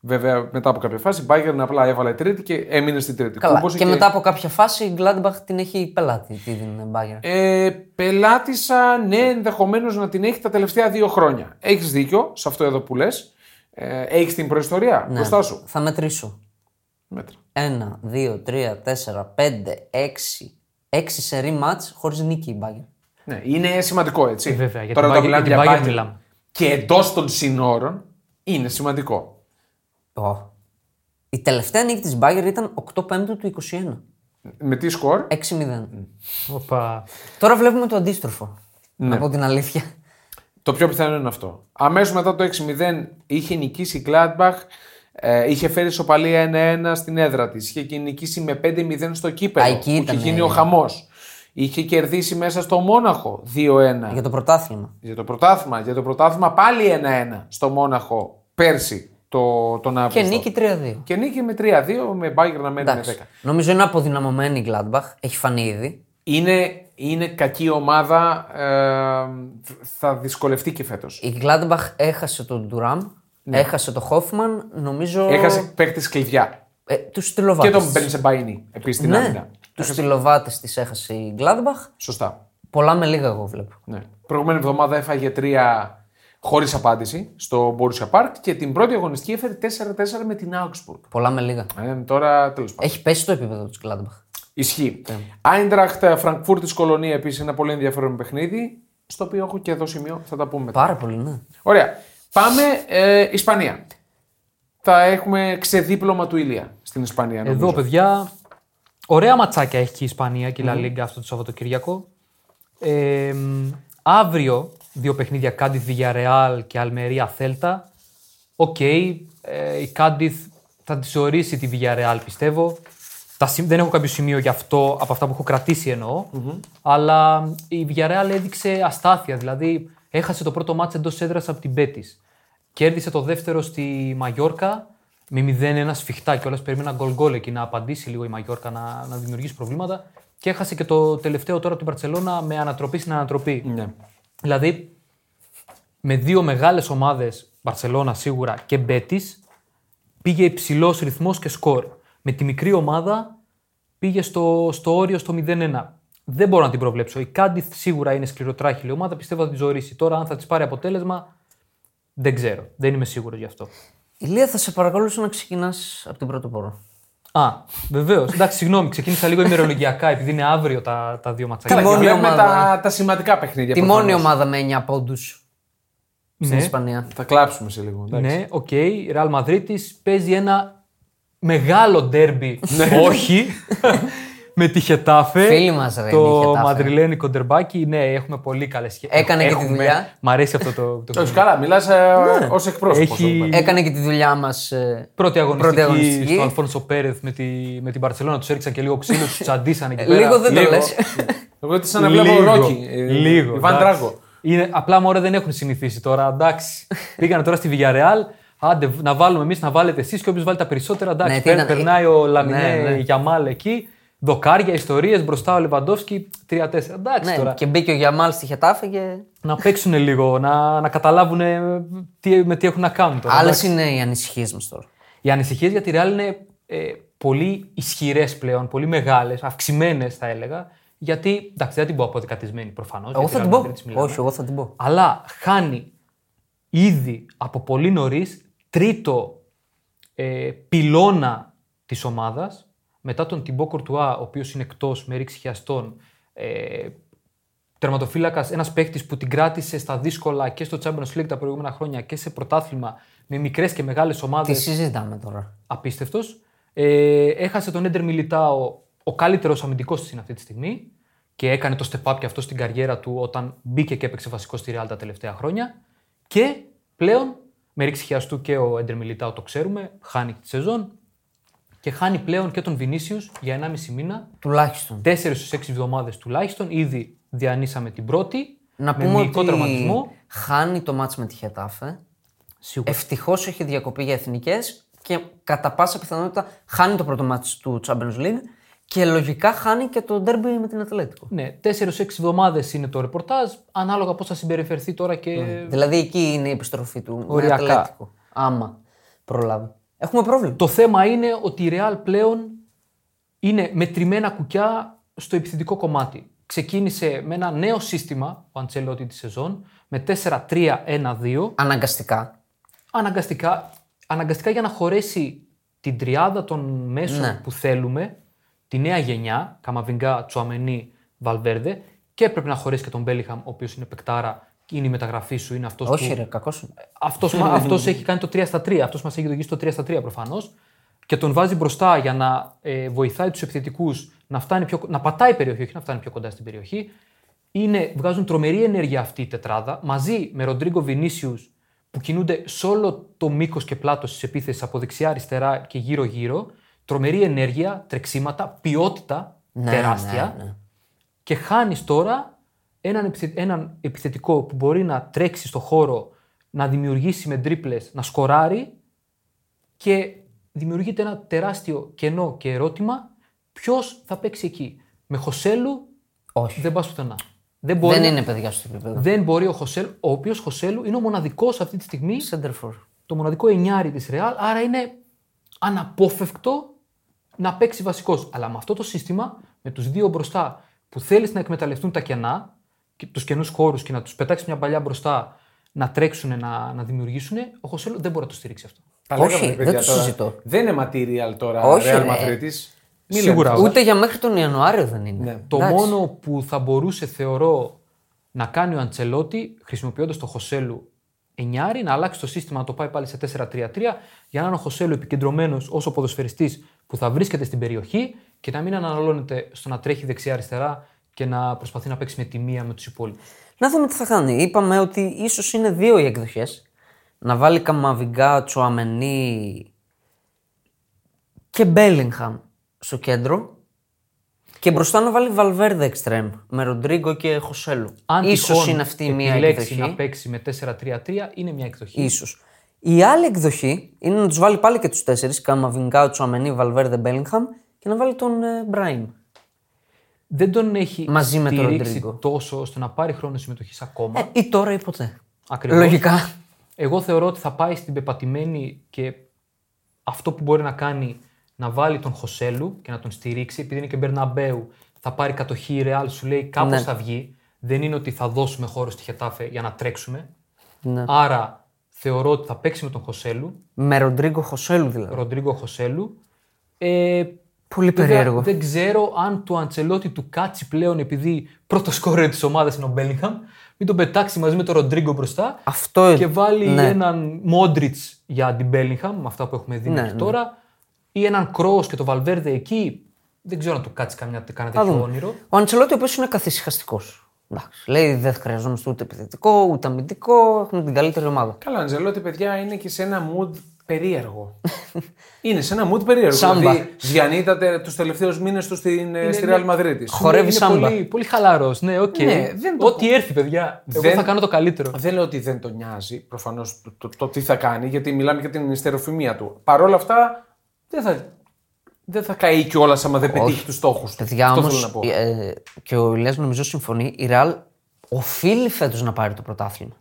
Βέβαια, μετά από κάποια φάση, η Bayern απλά έβαλε τρίτη και έμεινε στην τρίτη. Καλά. Κούμπωσε Και, μετά από κάποια φάση η Gladbach την έχει πελάτη την Bayern. Ε, πελάτησα, ναι, ενδεχομένως να την έχει τα τελευταία δύο χρόνια. Έχεις δίκιο σε αυτό εδώ που λες. Ε, έχεις την προϊστορία Ναι. μπροστά σου. Θα μετρήσω. Μέτρα. 1, 2, 3, 4, 5, 6. 6 σερή μάτς χωρίς νίκη η Bayern. Ναι, είναι σημαντικό έτσι. Ε, βέβαια, για Τώρα την όταν Bayern- μιλάμε για για την Bayern Bayern μιλάμε. Και εντός των συνόρων είναι σημαντικό. Ω. Η τελευταία νίκη της Bayern ήταν 8 Πέμπτου του 21. Με τι σκορ, 6-0. Οπα. Τώρα βλέπουμε το αντίστροφο. Ναι. Να πω την αλήθεια. το πιο πιθανό είναι αυτό. Αμέσως μετά το 6-0 είχε νικήσει η Gladbach, ε, είχε φέρει ισοπαλία 1-1 στην έδρα της. Είχε και νικήσει με 5-0 στο κύπελο. Α, εκεί που είχε ήτανε. γίνει ο χαμός. Είχε κερδίσει μέσα στο Μόναχο 2-1. Για το πρωτάθλημα. Για το πρωτάθλημα. Για το πρωτάθλημα πάλι 1-1 στο Μόναχο πέρσι το, τον Και Αύγουστο. νίκη 3-2. Και νίκη με 3-2 με Bayern να μένει Εντάξει. με 10. Νομίζω είναι αποδυναμωμένη η Gladbach. Έχει φανεί ήδη. Είναι, είναι κακή ομάδα. Ε, θα δυσκολευτεί και φέτος. Η Gladbach έχασε τον Ντουράμ, έχασε τον Χόφμαν. Νομίζω. Ναι. Έχασε παίκτης κλειδιά. Ε, τους στυλοβάτε. Και τον Μπενσεμπαϊνί επίσης στην άμυνα. Ναι, του στυλοβάτε της έχασε η Gladbach. Σωστά. Πολλά με λίγα εγώ βλέπω. Ναι. Προηγούμενη εβδομάδα έφαγε τρία χωρίς απάντηση στο Borussia Park και την πρώτη αγωνιστική έφερε 4-4 με την Augsburg. Πολλά με λίγα. Ε, τώρα τέλος πάντων. Έχει πέσει το επίπεδο της Gladbach. Ισχύει. Άιντραχτ Φραγκφούρτη Κολονία επίσης ένα πολύ ενδιαφέρον παιχνίδι. Στο οποίο έχω και εδώ σημείο, θα τα πούμε μετά. Πάρα πολύ, ναι. Ωραία. Πάμε ε, Ισπανία. Θα έχουμε ξεδίπλωμα του Ηλία στην Ισπανία. Εδώ, νομίζω. παιδιά, ωραία ματσάκια έχει και η Ισπανία και η La Liga αυτό το Σαββατοκύριακο. Ε, μ, αύριο, δύο παιχνίδια, Κάντιθ Villarreal και Αλμερία Θέλτα. Οκ, ε, η Κάντιθ θα τη ορίσει τη Villarreal, πιστεύω. Τα, σημ- δεν έχω κάποιο σημείο γι' αυτό, από αυτά που έχω κρατήσει εννοώ. Αλλά η Villarreal έδειξε αστάθεια, δηλαδή έχασε το πρώτο μάτς εντός έδρας από την Μπέτης. Κέρδισε το δεύτερο στη Μαγιόρκα με 0-1 σφιχτά και όλα περίμενα γκολ γκολ εκεί να απαντήσει λίγο η Μαγιόρκα να, να δημιουργήσει προβλήματα. Και έχασε και το τελευταίο τώρα την Παρσελώνα με ανατροπή στην ανατροπή. Ναι. Δηλαδή με δύο μεγάλες ομάδες, Μπαρσελόνα σίγουρα και Μπέτης, πήγε υψηλός ρυθμός και σκορ. Με τη μικρή ομάδα πήγε στο, στο όριο στο 0-1. Δεν μπορώ να την προβλέψω. Η Κάντιθ σίγουρα είναι σκληροτράχηλη ομάδα, πιστεύω θα τη ζωήσει. Τώρα, αν θα της πάρει αποτέλεσμα, δεν ξέρω. Δεν είμαι σίγουρος γι' αυτό. Ηλία, θα σε παρακαλούσα να ξεκινάς από την πρώτη πόρο. Α, βεβαίως. Εντάξει, συγγνώμη, ξεκίνησα λίγο ημερολογιακά επειδή είναι αύριο τα, τα δύο ματσάκια. Καλά, και μόνη βλέπουμε ομάδα. τα, τα σημαντικά παιχνίδια. Τη προφανώς. μόνη ομάδα με 9 πόντους στην Ναι. Ισπανία. Θα κλάψουμε σε λίγο. εντάξει. Ναι, οκ. Η Real Madrid παίζει ένα μεγάλο ντέρμπι. Όχι. με τη Χετάφε. Φίλοι μας, ρε, είναι η Το Χετάφε. μαδριλένικο ντερμπάκι. Ναι, έχουμε πολύ καλές σχέσεις. Έκανε και τη δουλειά. Μ' αρέσει αυτό το. το Όχι, καλά, μιλάς ε, ως εκπρόσωπος. Έχει- Έκανε και τη δουλειά μας. Πρώτη αγωνιστική, αγωνιστική. στο Αλφόνσο Πέρεθ με τη, με την Μπαρσελόνα. Τους έριξαν και λίγο ξύλο, τους τσαντίσανε εκεί πέρα. Λίγο δεν το λίγο. λες. Εγώ τις σαν να βλέπω Λίγο, Ρόκι. ε, Λίγο. Ιβάν εντάξει. Τράγκο. Είναι, απλά μωρέ δεν έχουν συνηθίσει τώρα. Εντάξει. Πήγανε τώρα στη Villarreal. Άντε, να βάλουμε εμείς, να βάλετε εσείς και όποιος βάλει τα περισσότερα. Εντάξει, Ναι, τι παίρνει- ήταν- περνάει ο Λαμινέ Ναι, ναι. Γιαμάλ εκεί. Δοκάρια, ιστορίες μπροστά ο Λεβαντόφσκι. 3-4. Εντάξει Ναι, τώρα. και μπήκε ο Γιαμάλς στη Χετάφε και. Να παίξουν λίγο, να, να καταλάβουν τι, με τι έχουν να κάνουν τώρα. Άλλες εντάξει. είναι οι ανησυχίες μας τώρα. Οι ανησυχίες για τη Real είναι ε, πολύ ισχυρές πλέον, πολύ μεγάλες, αυξημένες θα έλεγα. Γιατί εντάξει, δεν την πω αποδεκατισμένη προφανώς. Εγώ θα την πω. Όχι, εγώ θα την πω. Αλλά χάνει ήδη από πολύ νωρίς τρίτο ε, πυλώνα της ομάδας μετά τον Τιμπό Κορτουά, ο οποίος είναι εκτός με ρήξη χιαστών. Ε, Τερματοφύλακας, ένας παίχτης που την κράτησε στα δύσκολα και στο Champions League τα προηγούμενα χρόνια και σε πρωτάθλημα με μικρές και μεγάλες ομάδες Τι συζητάμε τώρα. απίστευτος. Ε, έχασε τον Έντερ Μιλιτάο, ο καλύτερος αμυντικός της είναι αυτή τη στιγμή και έκανε το step up και αυτό στην καριέρα του όταν μπήκε και έπαιξε βασικό στη Real τα τελευταία χρόνια. Και πλέον με ρήξη χιαστού και ο Έντερ Μιλιτάο το ξέρουμε, χάνει τη σεζόν και χάνει πλέον και τον Βινίσιους για 1,5 μήνα. Τουλάχιστον. 4 στους 6 εβδομάδες τουλάχιστον. Ήδη διανύσαμε την πρώτη. Να με πούμε μυϊκό ότι τραυματισμό. χάνει το μάτς με τη Χετάφε. Σίγουρα. Ευτυχώς έχει διακοπή για εθνικές και κατά πάσα πιθανότητα χάνει το πρώτο μάτς του Champions League και λογικά χάνει και το ντέρμπι με την Ατλέτικο. Ναι, 4-6 εβδομάδες είναι το ρεπορτάζ. Ανάλογα πώς θα συμπεριφερθεί τώρα και Δηλαδή εκεί είναι η επιστροφή του Οριακά. με Ατλέτικο. Άμα προλάβει. Έχουμε πρόβλημα. Το θέμα είναι ότι η Real πλέον είναι μετρημένα κουκιά στο επιθετικό κομμάτι. Ξεκίνησε με ένα νέο σύστημα ο Αντσελότη της σεζόν με 4-3-1-2. Αναγκαστικά. Αναγκαστικά, αναγκαστικά για να χωρέσει την τριάδα των μέσων Ναι. που θέλουμε, τη νέα γενιά, Καμαβιγκά, Τσουαμενί, Βαλβέρδε, και έπρεπε να χωρέσει και τον Μπέλιχαμ, ο οποίος είναι παικτάρα, είναι η μεταγραφής σου, είναι αυτός Όχι, που. ρε, κακός είναι. Αυτός, μα- αυτός έχει κάνει το 3 στα 3. Αυτός μας έχει οδηγήσει το 3 στα 3 προφανώς. Και τον βάζει μπροστά για να ε, βοηθάει τους επιθετικούς να, φτάνει πιο, να πατάει περιοχή, όχι να φτάνει πιο κοντά στην περιοχή. Είναι, βγάζουν τρομερή ενέργεια αυτή η τετράδα μαζί με Ροντρίγκο Βινίσιους που κινούνται σε όλο το μήκος και πλάτος της επίθεσης από δεξιά, αριστερά και γύρω-γύρω. Τρομερή ενέργεια, τρεξίματα, ποιότητα Ναι, τεράστια. ναι, ναι. Και χάνεις τώρα έναν, επιθε- έναν επιθετικό που μπορεί να τρέξει στο χώρο, να δημιουργήσει με τρίπλες, να σκοράρει και δημιουργείται ένα τεράστιο κενό και ερώτημα ποιος θα παίξει εκεί. Με Χωσέλου Όχι. δεν πας πουθενά. Δεν μπορεί, Δεν είναι παιδιά στο επίπεδο. δεν μπορεί ο Χωσέλου, ο οποίος Χωσέλου είναι ο μοναδικός αυτή τη στιγμή, Σέντερφορ. το μοναδικό εννιάρι της Ρεάλ, άρα είναι αναπόφευκτο να παίξει βασικός. Αλλά με αυτό το σύστημα, με τους δύο μπροστά που θέλεις να εκμεταλλευτούν τα κενά, τους κενού χώρους και να τους πετάξεις μια παλιά μπροστά να τρέξουν, να, να δημιουργήσουν, ο Χωσέλου δεν μπορεί να το στηρίξει αυτό. Τα Όχι, λέγαμε, δεν παιδιά, το τώρα. συζητώ. Δεν είναι material τώρα Όχι, Real ρε. Madridis. Μη Σίγουρα λέμε όχι. Ούτε για μέχρι τον Ιανουάριο δεν είναι. Ναι. Το Εντάξει. μόνο που θα μπορούσε, θεωρώ, να κάνει ο Αντσελότη, χρησιμοποιώντας το Χωσέλου εννιάρι, να αλλάξει το σύστημα, να το πάει πάλι σε 4-3-3, για να είναι ο Χωσέλου επικεντρωμένος ως ποδοσφαιριστή που θα βρίσκεται στην περιοχή και να μην αναλώνεται στο να τρέχει δεξιά-αριστερά και να προσπαθεί να παίξει με τη μία με τους υπόλοιπους. Να δούμε τι θα κάνει. Είπαμε ότι ίσως είναι δύο οι εκδοχές. Να βάλει Καμαβιγκά, Τσουαμενί και Μπέλιγχαμ στο κέντρο. Και μπροστά να βάλει Βαλβέρδε εξτρέμ με Ροντρίγκο και Χωσέλου. Αν Ίσως τυχόν είναι αυτή μια επιλέξει εκδοχή. να παίξει με 4-3-3, είναι μια εκδοχή. Ίσως. Η άλλη εκδοχή είναι να τους βάλει πάλι και τους τέσσερις. Καμαβιγκά, Τσουαμενί, Βαλβέρδε, Μπέλιγχαμ και να βάλει τον ε, Μπράιμ. Δεν τον έχει Μαζί με τον στηρίξει Ροντρίγκο. τόσο ώστε να πάρει χρόνο συμμετοχής ακόμα. Ε, ή τώρα ή ποτέ. Ακριβώς. Λογικά. Εγώ θεωρώ ότι θα πάει στην πεπατημένη και αυτό που μπορεί να κάνει να βάλει τον Χωσέλου και να τον στηρίξει, επειδή είναι και Μπερναμπέου, θα πάρει κατοχή η Ρεάλ, σου λέει κάπως Ναι. θα βγει. Δεν είναι ότι θα δώσουμε χώρο στη Χετάφε για να τρέξουμε. Ναι. Άρα θεωρώ ότι θα παίξει με τον Χωσέλου, Με Ροντρίγκο Χωσέλου δηλαδή. Ροντρίγκο Χωσέλου. Ε, Πολύ βέβαια, περίεργο. Δεν ξέρω αν του Αντσελότη του κάτσει πλέον επειδή πρώτο σκόρερ της ομάδας είναι ο Μπέλιγχαμ, μην τον πετάξει μαζί με τον Ροντρίγκο μπροστά Αυτό και βάλει ναι. έναν Μόντριτς για την Μπέλιγχαμ, με αυτά που έχουμε δει Ναι, μέχρι ναι. τώρα, ή έναν Κρό και το Βαλβέρδε εκεί. Δεν ξέρω αν του κάτσει καμιά, κανένα Θα τέτοιο δούμε. όνειρο. Ο Αντσελότη, ο οποίος είναι καθησυχαστικός. Λέει δεν χρειαζόμαστε ούτε επιθετικό ούτε αμυντικό. Έχουμε την καλύτερη ομάδα. Καλά, Αντζελότη, παιδιά, είναι και σε ένα mood περίεργο. είναι σε ένα mood περίεργο. Σάμπα. Δηλαδή, διανύταται τους τελευταίους μήνες τους στην, ε, στη ναι. Real Madrid. Χορεύει είναι σάμπα. Πολύ, πολύ χαλαρός. Ναι, οκ. Ναι, δεν το Ό,τι έρθει, παιδιά. Εγώ Δεν- θα κάνω το καλύτερο. Δεν λέω ότι δεν τον νοιάζει προφανώς το, το, το τι θα κάνει, γιατί μιλάμε για την υστεροφημία του. Παρ' όλα αυτά, δεν θα, δεν θα καεί κιόλας άμα δεν πετύχει τους στόχους του. Παιδιά Αυτό όμως, θέλω να πω. ε, και ο Ηλίας νομίζω συμφωνεί, η Ρεάλ οφείλει φέτος να πάρει το πρωτάθλημα.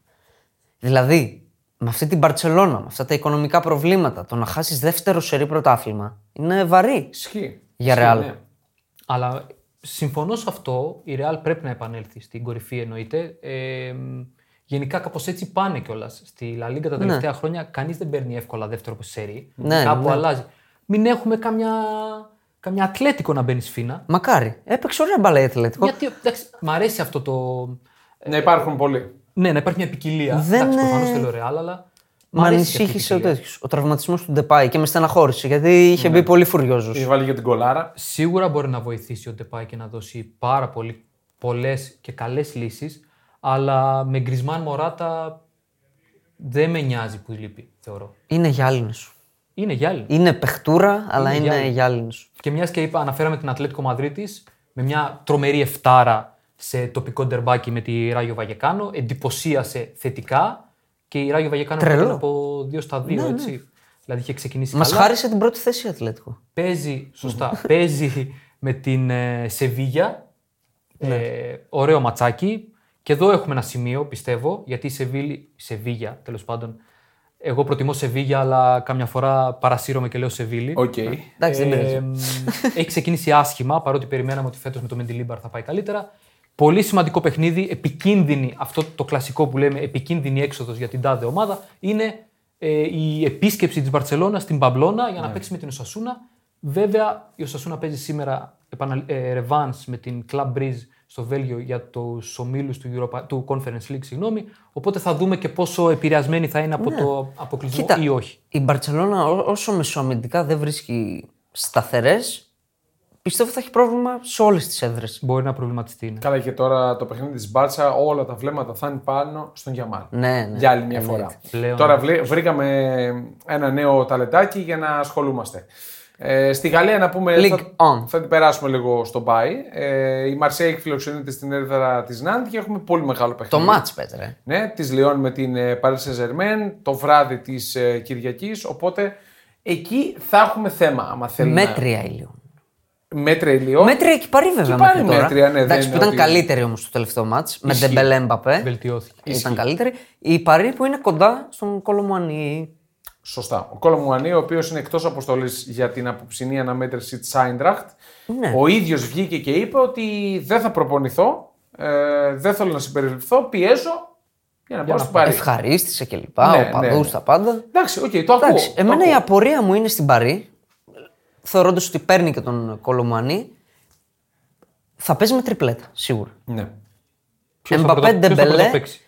Δηλαδή, με αυτή την Μπαρσελόνα, με αυτά τα οικονομικά προβλήματα, το να χάσεις δεύτερο σερί πρωτάθλημα είναι βαρύ. Ισχύει. Για Ισχύει, Real. ναι. Αλλά συμφωνώ σε αυτό. Η Real πρέπει να επανέλθει στην κορυφή εννοείται. Ε, γενικά κάπως έτσι πάνε κιόλας. Στη La Liga τα τελευταία χρόνια κανείς δεν παίρνει εύκολα δεύτερο σερί. Ναι, Κάπου ναι. αλλάζει. Μην έχουμε καμιά, καμιά ατλέτικο να μπαίνει σφίνα. Μακάρι. Έπαιξε ωραία μπαλά η Ατλέτικο. Γιατί εντάξει, μ' αρέσει αυτό το. Να υπάρχουν πολλοί. Ναι, να υπάρχει μια ποικιλία. Δεν, εντάξει, ε, προφανώς θέλω Real, αλλά. μ' Μ' αρέσει και αυτή η ανησύχησε ο ποικιλία. τέτοιο. Ο τραυματισμός του Ντεπάη και με στεναχώρησε γιατί είχε μπει πολύ φουριόζος. Είχε βάλει για την κολάρα. Σίγουρα μπορεί να βοηθήσει ο Ντεπάη και να δώσει πάρα πολύ, πολλές και καλές λύσεις, αλλά με Γκρισμάν Μωράτα δεν με νοιάζει που λείπει, θεωρώ. Είναι γυάλινος. Είναι γυάλι. Είναι παιχτούρα, αλλά Είναι είναι γυάλινος. γυάλινος. Και μιας και είπα, αναφέραμε την Ατλέτικο Μαδρίτης με μια τρομερή εφτάρα σε τοπικό ντερμπάκι με τη Ράγιο Βαγεκάνο, εντυπωσίασε θετικά και η Ράγιο Βαγεκάνο Τρελό. πήγαινε από 2 στα 2, έτσι. Δηλαδή είχε ξεκινήσει Μας καλά. χάρισε την πρώτη θέση η Ατλέτικο. Παίζει, σωστά, παίζει με την ε, Σεβίγια. Ναι. Ε, ωραίο ματσάκι. Και εδώ έχουμε ένα σημείο, πιστεύω, γιατί η Σεβίλη, η Σεβίγια, τέλος πάντων, Εγώ προτιμώ Σεβίγια, αλλά καμιά φορά παρασύρομαι και λέω Σεβίλη. Οκ. Εντάξει, δεν πειράζει. Ε, μ, έχει ξεκινήσει άσχημα, παρότι περιμέναμε ότι φέτος με το Μεντιλίμπαρ θα πάει καλύτερα. Πολύ σημαντικό παιχνίδι, επικίνδυνη, αυτό το κλασικό που λέμε επικίνδυνη έξοδος για την τάδε ομάδα, είναι ε, η επίσκεψη της Μπαρσελόνα στην Παμπλώνα για να παίξει με την Οσασούνα. Βέβαια, η Οσασούνα παίζει σήμερα επανα, ε, revanche με την Club Breeze στο Βέλγιο για τους ομίλους του, Europa- του Conference League. Συγγνώμη. Οπότε θα δούμε και πόσο επηρεασμένη θα είναι από το αποκλεισμό Κοίτα, ή όχι. η Μπαρσελόνα ό- όσο μεσοαμυντικά δεν βρίσκει σταθερές, πιστεύω θα έχει πρόβλημα σε όλες τις έδρες. Μπορεί να προβληματιστεί. ναι. Καλά και τώρα το παιχνίδι της Μπάρτσα, όλα τα βλέμματα θα είναι πάνω στον Γιαμάλ. Ναι, ναι. Για άλλη μια εννοείται. φορά. Πλέον, τώρα ναι. βλέ- βρήκαμε ένα νέο ταλεντάκι για να ασχολούμαστε. Ε, στη Γαλλία να πούμε. League θα, on. θα την περάσουμε λίγο στο Μπάι. Ε, η Μαρσέη φιλοξενείται στην έδρα της Νάντ και έχουμε πολύ μεγάλο Το παιχνίδι. μάτς πέτρε. Ναι, της Λιόν με την ε, Paris Saint-Germain το βράδυ της ε, Κυριακής. Οπότε εκεί θα έχουμε θέμα. Άμα θέλουμε. Μέτρια η Λιόν. Μέτρια η Λιόν. Μέτρια και παρή βέβαια Και πάλι μέχρι τώρα. μέτρια, ναι, δεν Εντάξει, είναι που ήταν ότι- καλύτερη όμως το τελευταίο μάτς. Με Ισχύει. Ντεμπελέ Μπαπέ. Βελτιώθηκε. Ήταν καλύτερη. Η Παρί που είναι κοντά στον Κολό Μουανί. Σωστά. Ο Κόλο Μουανί, ο οποίος είναι εκτός αποστολής για την αποψινή αναμέτρηση της Άιντραχτ, Ναι. ο ίδιος βγήκε και είπε ότι δεν θα προπονηθώ, ε, δεν θέλω να συμπεριληφθώ, πιέζω για να πάω στην Παρί. Ευχαρίστησε κλπ. Ναι, οπαδούς, ναι, ναι. τα πάντα. Εντάξει, οκ, το ακούω. Εντάξει, το εμένα ακούω. η απορία μου είναι στην Παρί, θεωρώντας ότι παίρνει και τον Κολό Μουανί, θα παίζει με τριπλέτα, σίγουρα. Ναι. Ποιος θα Εμπαπέ, πρώτα- ποιος θα Ντεμπελέ. πρώτα παίξει;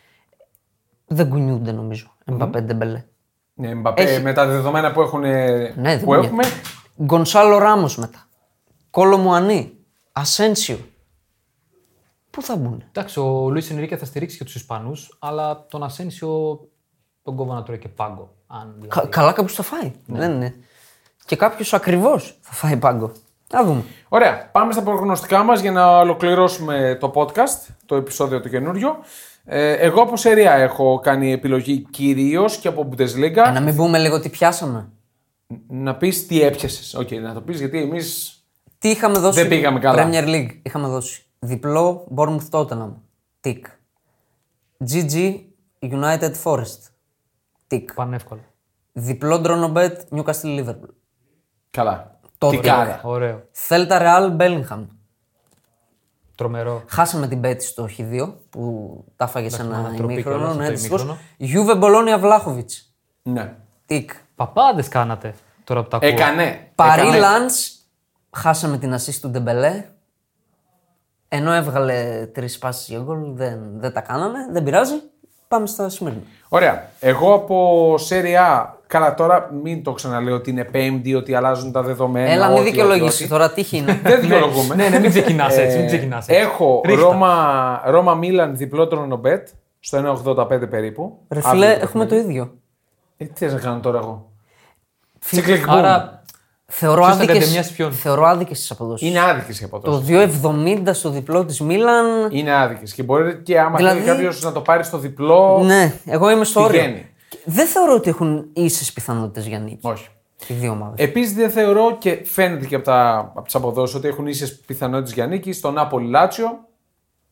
Δεν κουνιούνται νομίζω. Εμπαπέ Ντεμπελέ. ναι Εμπαπέ, Έχει- με τα δεδομένα που, έχουν, Ναι, δεν που κουνιούνται. έχουμε. Γκονσάλο Ράμος μετά. Κολό Μουανί. Ασένσιο. Πού θα μπουν; Εντάξει, ο Λουίς Ενρίκε θα στηρίξει και τους Ισπανούς, αλλά τον Ασένσιο τον κόβω να τρώει και πάγκο. Αν δηλαδή. Κα- καλά κάποιος θα φάει. Δεν είναι. Και κάποιος ακριβώς θα φάει πάγκο. Θα δούμε. Ωραία, πάμε στα προγνωστικά μας για να ολοκληρώσουμε το podcast, το επεισόδιο το καινούριο. Ε, εγώ από Serie A έχω κάνει επιλογή κυρίως και από Bundesliga. Ε, να μην πούμε λίγο τι πιάσαμε. Να πεις τι έπιασες. Οκ, να το πεις γιατί εμείς Τι είχαμε δώσει. Δεν πήγαμε καλά. Premier League; Είχαμε δώσει. Διπλό Bournemouth Tottenham. Tick. GG United Forest. Tick. Πανεύκολο. Διπλό draw no bet Newcastle Liverpool. Καλά. Τότε. Τι κάρα. Ωραίο. Celta Real Bellingham. Τρομερό. Χάσαμε την πέτη στο Χ2 που τα φάγε σε ένα ανατροπή ημίχρονο. κιόλας Ναι, στο δυστυχώς. ημίχρονο. Juve Bologna Vlahovic. Ναι. Τικ. Παπάδε κάνατε τώρα που τα ακούω. Έκανε. Παρί Έκανε. Λαντς, χάσαμε την assist του Ντεμπελέ. Ενώ έβγαλε τρεις πάσει για γκολ, δεν, δεν τα κάναμε. Δεν πειράζει. Πάμε στα σημερινά. Ωραία. Εγώ από σεριά, καλά τώρα μην το ξαναλέω ότι είναι πέμπτη, ότι αλλάζουν τα δεδομένα. Έλα, μην ότι, δικαιολογήσει ότι, ότι. τώρα, τύχη είναι. Δεν δικαιολογούμε. Ναι, ναι, μην ξεκινάς έτσι. Μην ξεκινάς έτσι. Έχω Ρίχτα. Ρώμα, Ρώμα Μίλαν διπλό τρονομπέτ στο 1,85 περίπου. Ρε Αύριο φίλε, το έχουμε το παιχνίδι. ίδιο. Ε, τι θες να κάνω τώρα εγώ; Φίλε, Τσικλικ Άρα Θεωρώ Ποιος θα άδικες, κατεμοιάσει ποιον; θεωρώ άδικες τις αποδόσεις. Είναι άδικες οι αποδόσεις. Το 2,70 στο διπλό της Μίλαν. Είναι άδικες. Και μπορεί και άμα Δηλαδή- θέλει κάποιος να το πάρει στο διπλό. Ναι, εγώ είμαι στο όριο. Πηγαίνει. Και Δεν θεωρώ ότι έχουν ίσες πιθανότητες για νίκη. Όχι. Οι δύο ομάδες. Επίσης δεν θεωρώ και φαίνεται και από, τα, από τις αποδόσεις ότι έχουν ίσες πιθανότητες για νίκη. Στο Νάπολι Λάτσιο,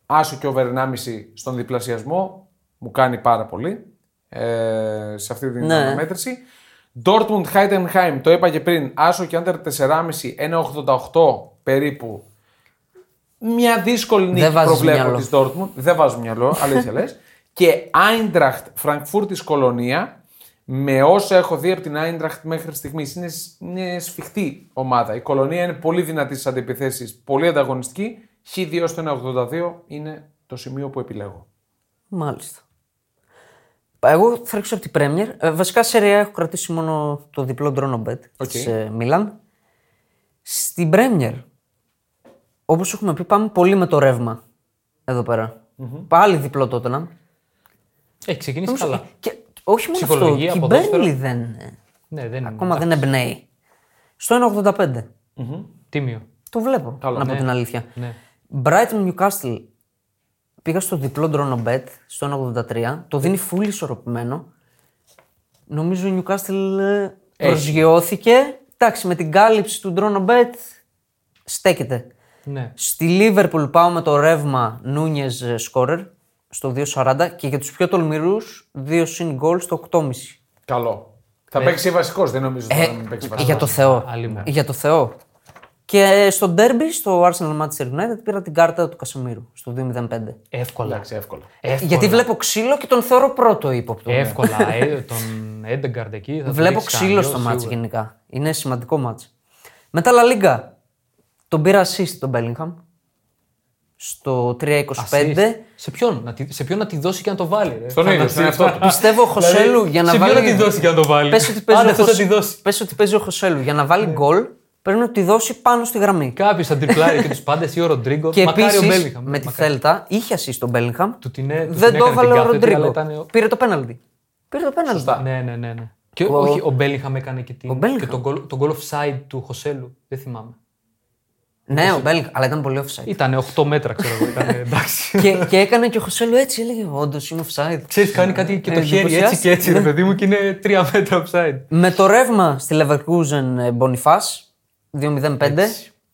άσο και over 1,5 στον διπλασιασμό μου κάνει πάρα πολύ ε, σε αυτή την Ναι. αναμέτρηση. Dortmund Heidenheim, το είπα και πριν, άσο και under 4,5, 1,88 περίπου. Μια δύσκολη νίκη βάζεις προβλέπω μυαλό. της Dortmund. Δεν βάζω μυαλό, αλήθεια λες. Και Eintracht Frankfurt Κολονία, με όσα έχω δει από την Eintracht μέχρι στιγμής, είναι, σ- είναι σφιχτή ομάδα. Η Κολονία είναι πολύ δυνατή στις αντεπιθέσεις, πολύ ανταγωνιστική. Χ2 στο 1,82 είναι το σημείο που επιλέγω. Μάλιστα. Εγώ θα ρίξω από την Premier. Ε, βασικά Serie A έχω κρατήσει μόνο το διπλό draw no bet Οκ. της ε, Μίλαν. Στην Premier, όπως έχουμε πει, πάμε πολύ με το ρεύμα εδώ πέρα. Πάλι διπλό τότε να. Έχει ξεκινήσει καλά. Και όχι μόνο αυτό, Ψυχολογία, και η ποδόσφαιρο. Burnley δεν, ε, Ναι, δεν ακόμα δεν εμπνέει. Στο 1,85. Τίμιο. Το βλέπω, Καλό, να πω ναι. την αλήθεια. Ναι. Brighton Newcastle πήγα στο διπλό drone bet στο 1,83. Το δίνει full ισορροπημένο. Νομίζω η Newcastle ε, προσγειώθηκε. Εντάξει, με την κάλυψη του drone bet στέκεται. Ναι. Στη Liverpool πάω με το ρεύμα Νούνιες σκόρερ στο 2,40 και για τους πιο τολμηρούς 2 συν goal στο 8,5. Καλό. Θα παίξει βασικός, δεν νομίζω ότι Ε, θα μην παίξει βασικός. για το Θεό. Άλλη μου. Για το Θεό. Και στο ντέρμπι, στο Arsenal Manchester United, πήρα την κάρτα του Κασεμίρου στο 2-0-5. Εύκολα. Εντάξει, εύκολο. Εύκολα. Γιατί βλέπω ξύλο και τον θεωρώ πρώτο ύποπτο. Εύκολα. ε, τον Έντεγκαρντ εκεί. Θα τον Βλέπω ρίξει ξύλο κανένα στο αλλιώς, μάτς σίγουρα. γενικά. Είναι σημαντικό μάτς. Μετά La Liga. Τον πήρα assist τον Bellingham. Στο 3-25. Assist. Σε ποιον, να τη, σε ποιον να τη δώσει και να το βάλει. Ρε; Στον Θα ίδιο, να στον τη- εαυτό του. Πιστεύω ο Χωσέλου για να σε βάλει. ποιον να τη δώσει και να το βάλει; Πες ότι παίζει, Αν ο, αυτός θα Χωσ- τη δώσει. πες ότι παίζει ο Χωσέλου για να βάλει γκολ. Πρέπει να τη δώσει πάνω στη γραμμή. Κάποιος θα τριπλάρει και τους πάντες ή ο Ροντρίγκο. Και Μακάρι ο επίσης Μπέλιγχαμ. με τη Μακάρι. Θέλτα είχε assist τον Bellingham. Του την έ- του Δεν την το έκανε έβαλε την ο κάθετη, αλλά Ροντρίγκο. ήταν ο- Πήρε το πέναλτι. Πήρε το πέναλτι. Σωστά. Ναι, ναι, ναι. ναι. Και Ο- όχι, ο Μπέλιγχαμ έκανε και, την, Ο Bellingham. και τον, goal, τον goal offside του Χωσέλου. Δεν θυμάμαι. Ναι, ο Bellingham, αλλά ήταν πολύ offside. Ήταν 8 μέτρα, ξέρω εγώ. Ήταν εντάξει. και, και έκανε και ο Χωσέλου έτσι, έλεγε Όντως είναι offside. Ξέρεις, κάνει κάτι και το Ε, χέρι έτσι εντυπωσιάστηκε. και έτσι, ρε παιδί μου, και είναι 3 μέτρα offside. Με το ρεύμα στη Leverkusen ε, Bonifaz 2-0-5.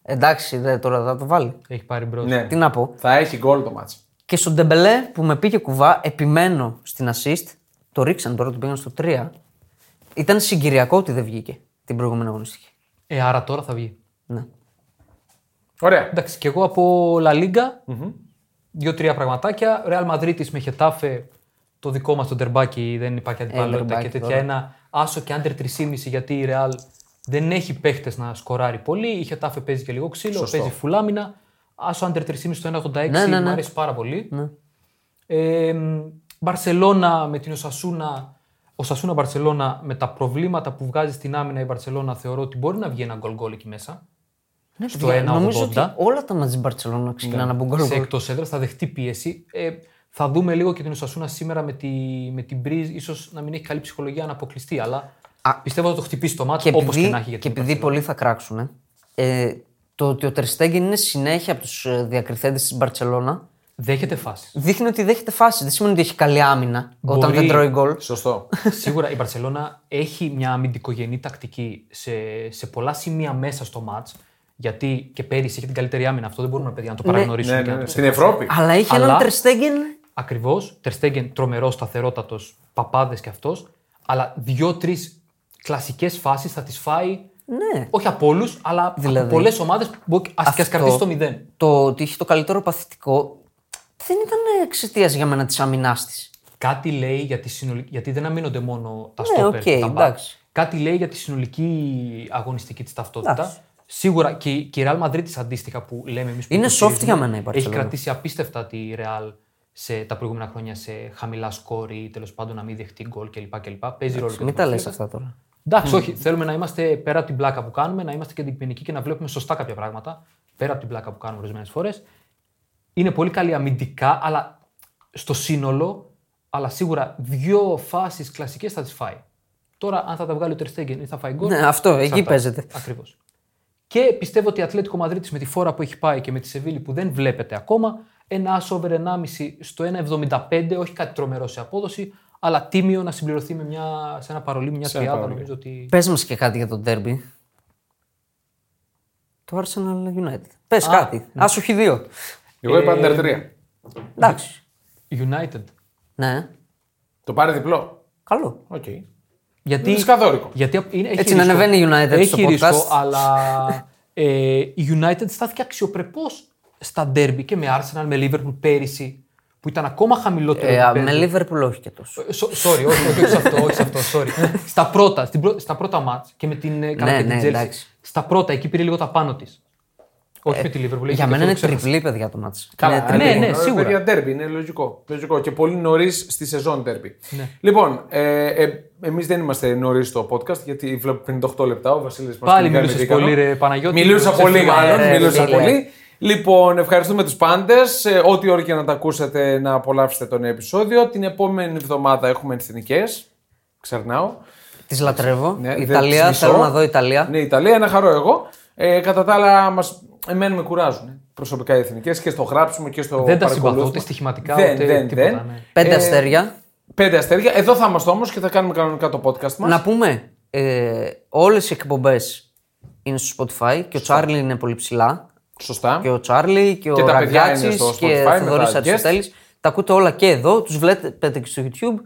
Εντάξει, δε, τώρα θα το βάλει. Έχει πάρει μπρος. Ναι. Τι να πω. Θα έχει γκολ το μάτς. Και στον Ντεμπελέ που με πήγε κουβά, επιμένω στην assist. Το ρίξαν τώρα, το πήγαν στο 3. Ήταν συγκυριακό ότι δεν βγήκε την προηγούμενη αγωνιστική. Ε, άρα τώρα θα βγει. Ναι. Ωραία. Εντάξει, και εγώ από La Liga, δύο-τρία πραγματάκια. Real Madrid με Χετάφε, το δικό μας το τερμπάκι δεν υπάρχει αντιπαλότητα τερμπάκι και τέτοια. τώρα. Ένα άσο και άντερ 3,5 γιατί η Real δεν έχει παίχτες να σκοράρει πολύ. Η Χετάφε παίζει και λίγο ξύλο, Σωστό. παίζει φουλάμινα. Άσο άντερ 3,5 στο 1,86 Ναι, ναι, μου ναι. αρέσει πάρα πολύ. Ε, Μπαρσελώνα με την Οσασούνα. Ο Σασούνα Μπαρσελώνα με τα προβλήματα που βγάζει στην άμυνα η Μπαρσελώνα θεωρώ ότι μπορεί να βγει ένα γκολ γκολ εκεί μέσα. Ναι, Στο παιδιά, 1,80. νομίζω ότι όλα τα μάτια της Μπαρσελόνα ξεκινάνε από γκολ. σε εκτός έδρας, θα δεχτεί πίεση. Ε, θα δούμε λίγο και την Οσασούνα σήμερα με, τη, με την Μπριζ. ίσως να μην έχει καλή ψυχολογία να αποκλειστεί, αλλά Α, πιστεύω ότι θα το χτυπήσει το μάτι Και όπως επειδή, και να έχει. Για και την επειδή πολλοί θα κράξουν, ε, ε, το ότι ο Τερστέγγεν είναι συνέχεια από τους διακριθέντες της Μπαρσελόνα Δέχεται φάση. δείχνει ότι δέχεται φάση. Δεν σημαίνει ότι έχει καλή άμυνα όταν Μπορεί- δεν τρώει γκολ. Σωστό. Σίγουρα η Μπαρσελόνα έχει μια αμυντικογενή τακτική σε, σε πολλά σημεία μέσα στο μάτς. Γιατί και πέρυσι είχε την καλύτερη άμυνα. Αυτό δεν μπορούμε παιδιά, να το παραγνωρίσουμε. ναι, και ναι, να ναι. το Στην Ευρώπη. Αλλά είχε Αλλά- έναν Τερστέγγεν. Ακριβώς. Τερστέγγεν τρομερός, σταθερότατος, παπάδες κι αυτός. Αλλά δύο-τρει κλασικές φάσεις θα τις φάει. Ναι. Όχι από όλους, αλλά Δηλαδή, από πολλές ομάδες που ας Αυτό- κρατήσει το μηδέν. Το ότι είχε το καλύτερο παθητικό δεν ήταν εξαιτίας για μένα της άμυνάς της. Κάτι λέει για τη συνολική. Γιατί δεν αμύνονται μόνο τα Ναι, στόπερ. οκ, και τα back. εντάξει. Κάτι λέει για τη συνολική αγωνιστική της ταυτότητα. Εντάξει. Σίγουρα και, η- και η Real Madrid αντίστοιχα που λέμε εμείς. Είναι soft για μένα η Έχει Barcelona. κρατήσει απίστευτα τη Real σε τα προηγούμενα χρόνια σε χαμηλά σκορ ή τέλος πάντων να μην δεχτεί γκολ κλπ. κλπ. Παίζει ρόλο και Μην το τα λες ποδόσφαιρο. αυτά τώρα. Εντάξει, όχι. Θέλουμε να είμαστε πέρα από την πλάκα που κάνουμε, να είμαστε και αντικειμενικοί και να βλέπουμε σωστά κάποια πράγματα. Πέρα από την πλάκα που κάνουμε ορισμένες φορές. Είναι πολύ καλή αμυντικά, αλλά στο σύνολο, αλλά σίγουρα δύο φάσεις κλασικές θα τις φάει. Τώρα, αν θα τα βγάλει ο Τερστέγγεν ή θα φάει γκολ. Ναι, αυτό, εκεί παίζεται. Ακριβώς. Και πιστεύω ότι η Ατλέτικο Μαδρίτης με τη φόρα που έχει πάει και με τη Σεβίλη που δεν βλέπετε ακόμα, ένα άσο over 1,5 στο 1,75, όχι κάτι τρομερό σε απόδοση, αλλά τίμιο να συμπληρωθεί με μια, σε ένα παρολί, μια Σε ένα τριάδα. παρολί. Νομίζω ότι. Πες μας και κάτι για το ντέρμπι. Το Arsenal United. Πες Α, κάτι. Α σου έχει δύο. Εγώ είπα Ε, under 3. Εντάξει. United. Ναι. Το πάρει διπλό. Καλό. Οκ. Γιατί, Είναι σκαλωτόρικο. γιατί είναι, έχει Έτσι να ρίσκο. ανεβαίνει η United έχει στο ρίσκο, podcast. αλλά ε, η United στάθηκε αξιοπρεπώς στα derby και με Arsenal, με Liverpool πέρυσι, που ήταν ακόμα χαμηλότερο Ε, α, επίπεδο. με Liverpool όχι και τόσο. Ε, so- Sorry, όχι, όχι, όχι σε αυτό, όχι σε αυτό, sorry. στα πρώτα, στην πρω- στα πρώτα μάτς και με την, ε, καλά, Ναι, και την ναι, Chelsea, εντάξει. Στα πρώτα, εκεί πήρε λίγο τα πάνω της. Όχι με τη Liverpool. έχει Για και μένα αυτό είναι το ξέχασα. τριπλή, παιδιά, το μάτς. Καλά, Είναι ναι, τριπλή. ναι, Ε, σίγουρα. Παιδιά, ντέρμπι, είναι λογικό. λογικό. Και πολύ νωρίς στη σεζόν ντέρμπι. Ναι. Λοιπόν, ε, ε, εμείς δεν είμαστε νωρίς στο podcast γιατί βλέπω 58 λεπτά. Ο Βασίλης μας Πάλι μιλούσες πολύ, ρε, Παναγιώτη. Μιλούσα Σε πολύ, φίλε, μάλλον. ρε, Μιλούσα φίλε. πολύ. Λοιπόν, ευχαριστούμε τους πάντες. Ό,τι ώρα και να τα ακούσετε, να απολαύσετε το νέο επεισόδιο. Την επόμενη εβδομάδα έχουμε εθνικές. Ξερνάω. Τη λατρεύω. Ναι, δεν Ιταλία, τις μισώ. θέλω να δω Ιταλία. Ναι, Ιταλία, ένα χαρό εγώ. Ε, κατά τα άλλα, μας, εμένα με κουράζουν. Προσωπικά οι εθνικές και στο γράψιμο και στο Δεν τα συμπαθώ παρακολούθημα. ούτε στοιχηματικά δεν, ούτε δεν, τίποτα. δεν. ναι. Πέντε Ε, αστέρια. Πέντε αστέρια. Εδώ θα είμαστε όμως και θα κάνουμε κανονικά το podcast μας. Να πούμε, ε, όλες οι εκπομπές είναι στο Spotify και ο Τσάρλι είναι πολύ ψηλά. Σωστά. Και ο Τσάρλι και, Και ο τα παιδιά είναι Ραγκάτσης στο και Spotify ο με Θοδωρής τα guest. Αριστοτέλης. Τα ακούτε όλα και εδώ, τους βλέπετε και στο YouTube.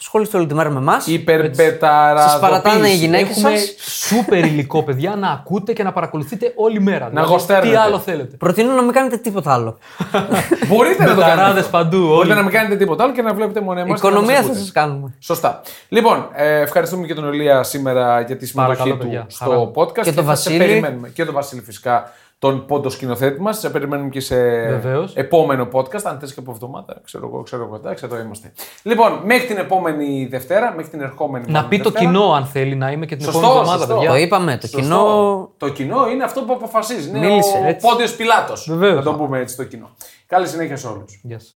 Ασχολείστε όλη τη μέρα με εμάς. Υπερπεταραδοποίηση. Σας παρατάνε οι γυναίκες Έχουμε σας. σούπερ υλικό, παιδιά, να ακούτε και να παρακολουθείτε όλη μέρα. Δηλαδή, γοστέρνετε. Τι άλλο θέλετε. Προτείνω να μην κάνετε τίποτα άλλο. Μπορείτε να το Μπεταράδες κάνετε. αυτό. παντού, Μπορείτε όλοι. να μην κάνετε τίποτα άλλο και να βλέπετε μόνο εμάς. Οικονομία θα σας κάνουμε. Σωστά. Λοιπόν, ε, ευχαριστούμε και τον Ελία σήμερα για τη συμμετοχή Παρακαλώ, του παιδιά. στο Χαρά. podcast. Και τον θα σε Βασίλη. περιμένουμε. Και τον Βασίλη φυσικά, τον πόντο σκηνοθέτη μας. Σε περιμένουμε και σε Βεβαίως. επόμενο podcast. Αν θες και από εβδομάδα, ξέρω εγώ, ξέρω εγώ. Εντάξει, εδώ είμαστε. Λοιπόν, μέχρι την επόμενη Δευτέρα, μέχρι την ερχόμενη Να μάλλον πει το Δευτέρα. κοινό, αν θέλει να είμαι και την Σωστό, επόμενη εβδομάδα, σωστό. παιδιά. Το είπαμε. Το Σωστό. κοινό. Το κοινό είναι αυτό που αποφασίζει. Είναι Μίλησε, ο έτσι. Πόντιος Πιλάτος. Βεβαίως. Να το πούμε έτσι το κοινό. Καλή συνέχεια σε όλους. Γεια σας.